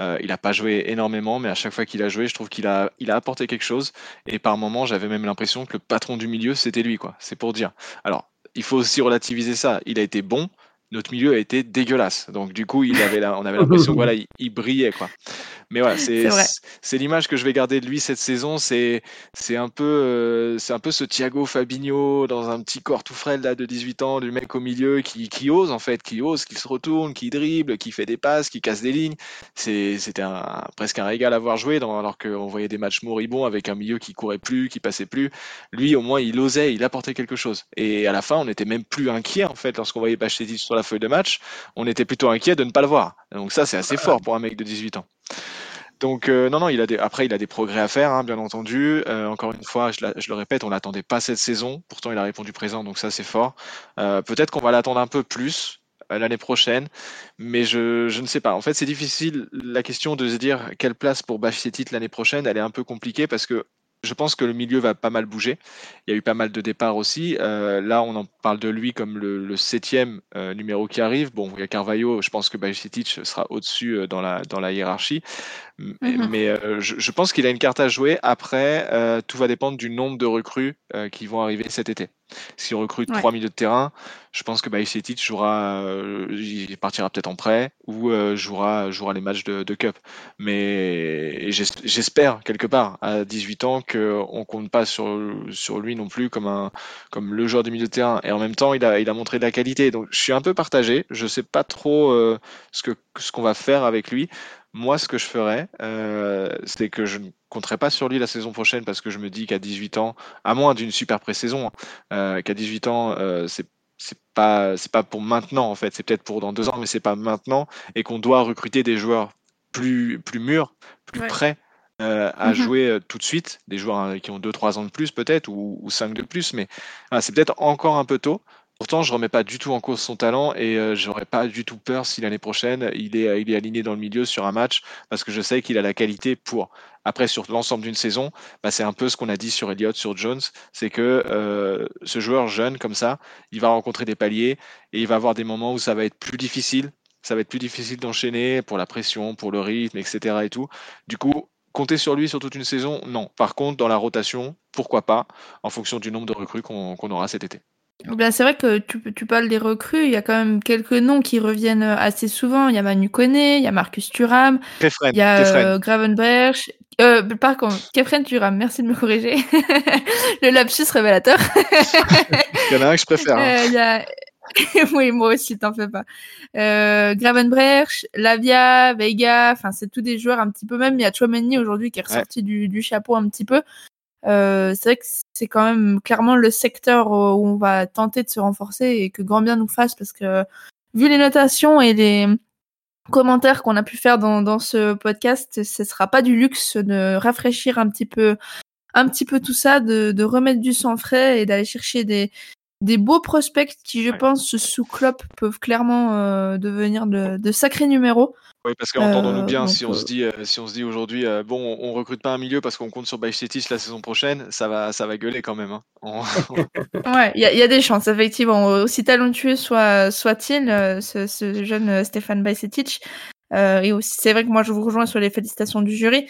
Euh, il n'a pas joué énormément, mais à chaque fois qu'il a joué, je trouve qu'il a, il a apporté quelque chose. Et par moments, j'avais même l'impression que le patron du milieu, c'était lui, quoi. C'est pour dire. Alors, il faut aussi relativiser ça. Il a été bon, notre milieu a été dégueulasse. Donc du coup, il avait on avait l'impression voilà, il, brillait quoi. Mais voilà, c'est c'est l'image que je vais garder de lui cette saison. C'est c'est un peu euh, c'est un peu ce Thiago Fabinho dans un petit corps tout frêle là de 18 ans, du mec au milieu qui, qui ose en fait, qui ose, qui se retourne, qui dribble, qui fait des passes, qui casse des lignes. C'était presque un régal à voir jouer dans, alors qu'on voyait des matchs moribonds avec un milieu qui courait plus, qui passait plus. Lui au moins il osait, il apportait quelque chose. Et à la fin, on n'était même plus inquiet en fait lorsqu'on voyait Bachetitis sur la feuille de match, on était plutôt inquiet de ne pas le voir. Donc ça, c'est assez fort pour un mec de 18 ans. Donc euh, non, non, il a des, après il a des progrès à faire, hein, bien entendu. Euh, encore une fois, je, le répète, on l'attendait pas cette saison. Pourtant, il a répondu présent, donc ça c'est fort. Euh, peut-être qu'on va l'attendre un peu plus l'année prochaine, mais je, ne sais pas. En fait, c'est difficile la question de se dire quelle place pour Bachetitit l'année prochaine. Elle est un peu compliquée parce que je pense que le milieu va pas mal bouger. Il y a eu pas mal de départs aussi. Euh, là, on en parle de lui comme le, septième euh, numéro qui arrive. Bon, il y a Carvalho, je pense que Bajcetic sera au-dessus euh, dans, la, dans la hiérarchie. Mhm. Mais je, pense qu'il a une carte à jouer. Après, tout va dépendre du nombre de recrues qui vont arriver cet été. Si on recrute trois milieux de terrain, je pense que jouera, il partira peut-être en prêt ou jouera, jouera les matchs de, de Cup. Mais j'espère quelque part à 18 ans qu'on compte pas sur, sur lui non plus comme, un, comme le joueur du milieu de terrain. Et en même temps, il a, il a montré de la qualité. Donc je suis un peu partagé. Je sais pas trop euh, ce qu'on ce qu'on va faire avec lui. Moi, ce que je ferais, euh, c'est que je ne compterais pas sur lui la saison prochaine parce que je me dis qu'à 18 ans, à moins d'une super pré-saison, hein, euh, qu'à 18 ans, c'est c'est pas c'est pas pour maintenant en fait. C'est peut-être pour dans deux ans mais c'est pas maintenant. Et qu'on doit recruter des joueurs plus plus mûrs plus prêts euh, à mmh jouer euh, tout de suite, des joueurs hein, qui ont 2-3 ans de plus peut-être, ou, ou 5 de plus, mais c'est peut-être encore un peu tôt. Pourtant, je remets pas du tout en cause son talent et euh, j'aurais pas du tout peur si l'année prochaine il est, aligné dans le milieu sur un match parce que je sais qu'il a la qualité pour. Après, sur l'ensemble d'une saison, bah, c'est un peu ce qu'on a dit sur Elliott, sur Jones, c'est que ce joueur jeune comme ça, il va rencontrer des paliers et il va avoir des moments où ça va être plus difficile. Ça va être plus difficile d'enchaîner pour la pression, pour le rythme, etc. Et tout. Du coup, Compter sur lui sur toute une saison, non. Par contre, dans la rotation, pourquoi pas, en fonction du nombre de recrues qu'on aura cet été. Ben, c'est vrai que tu, tu, parles des recrues, il y a quand même quelques noms qui reviennent assez souvent. Il y a Manu Koné, il y a Marcus Thuram, il y a euh, Gravenberch, euh, par contre, Kefren Thuram, merci de me corriger. le lapsus révélateur. il y en a un que je préfère. Hein. Euh, il y a oui, moi aussi, t'en fais pas. Euh, Gravenbrecht, Lavia, Vega, enfin, c'est tous des joueurs un petit peu même. Il y a Chouameni aujourd'hui qui est ressorti du, du, chapeau un petit peu. Euh, c'est vrai que c'est quand même clairement le secteur où on va tenter de se renforcer et que grand bien nous fasse parce que vu les notations et les commentaires qu'on a pu faire dans, ce podcast, ce sera pas du luxe de rafraîchir un petit peu un petit peu tout ça, de remettre du sang frais et d'aller chercher des, des beaux prospects qui, je pense, sous Klopp peuvent clairement euh, devenir de, sacrés numéros. Oui, parce qu'entendons-nous bien, euh, si on se dit, euh, si on se dit aujourd'hui, bon, on, recrute pas un milieu parce qu'on compte sur Bajcetic la saison prochaine, ça va, ça va gueuler quand même. Hein. ouais, il y, a des chances, effectivement. Aussi talentueux soit, soit-il, ce, jeune Stéphane Bajcetic. et aussi, c'est vrai que moi, je vous rejoins sur les félicitations du jury.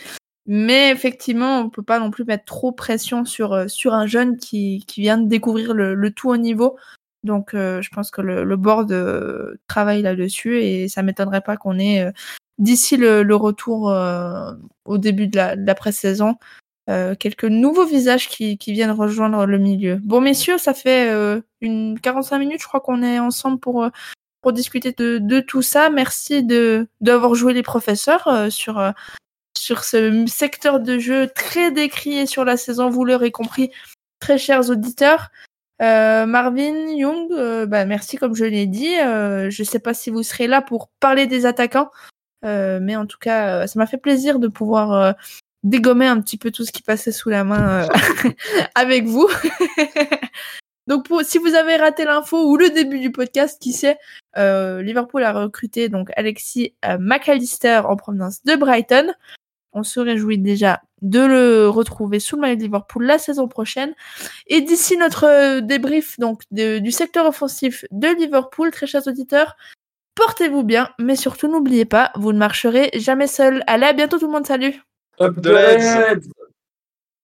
Mais effectivement, on peut pas non plus mettre trop pression sur, euh, sur un jeune qui, qui vient de découvrir le, le tout haut niveau. Donc, euh, je pense que le, le board euh, travaille là-dessus et ça m'étonnerait pas qu'on ait, d'ici le, le, retour au début de la, de la pré-saison, quelques nouveaux visages qui, qui viennent rejoindre le milieu. Bon, messieurs, ça fait une 45 minutes, je crois qu'on est ensemble pour, pour discuter de, de tout ça. Merci de d'avoir joué les professeurs sur sur ce secteur de jeu très décrié sur la saison, vous l'aurez compris, très chers auditeurs. Marvin Young, bah, merci comme je l'ai dit. je ne sais pas si vous serez là pour parler des attaquants, mais en tout cas, ça m'a fait plaisir de pouvoir dégommer un petit peu tout ce qui passait sous la main avec vous. Donc si vous avez raté l'info ou le début du podcast, qui sait, euh, Liverpool a recruté donc Alexis euh, McAllister en provenance de Brighton. On se réjouit déjà de le retrouver sous le maillot de Liverpool la saison prochaine. Et d'ici notre euh, débrief donc du secteur offensif de Liverpool, très chers auditeurs, portez-vous bien, mais surtout n'oubliez pas, vous ne marcherez jamais seul. Allez, à bientôt tout le monde, salut Up the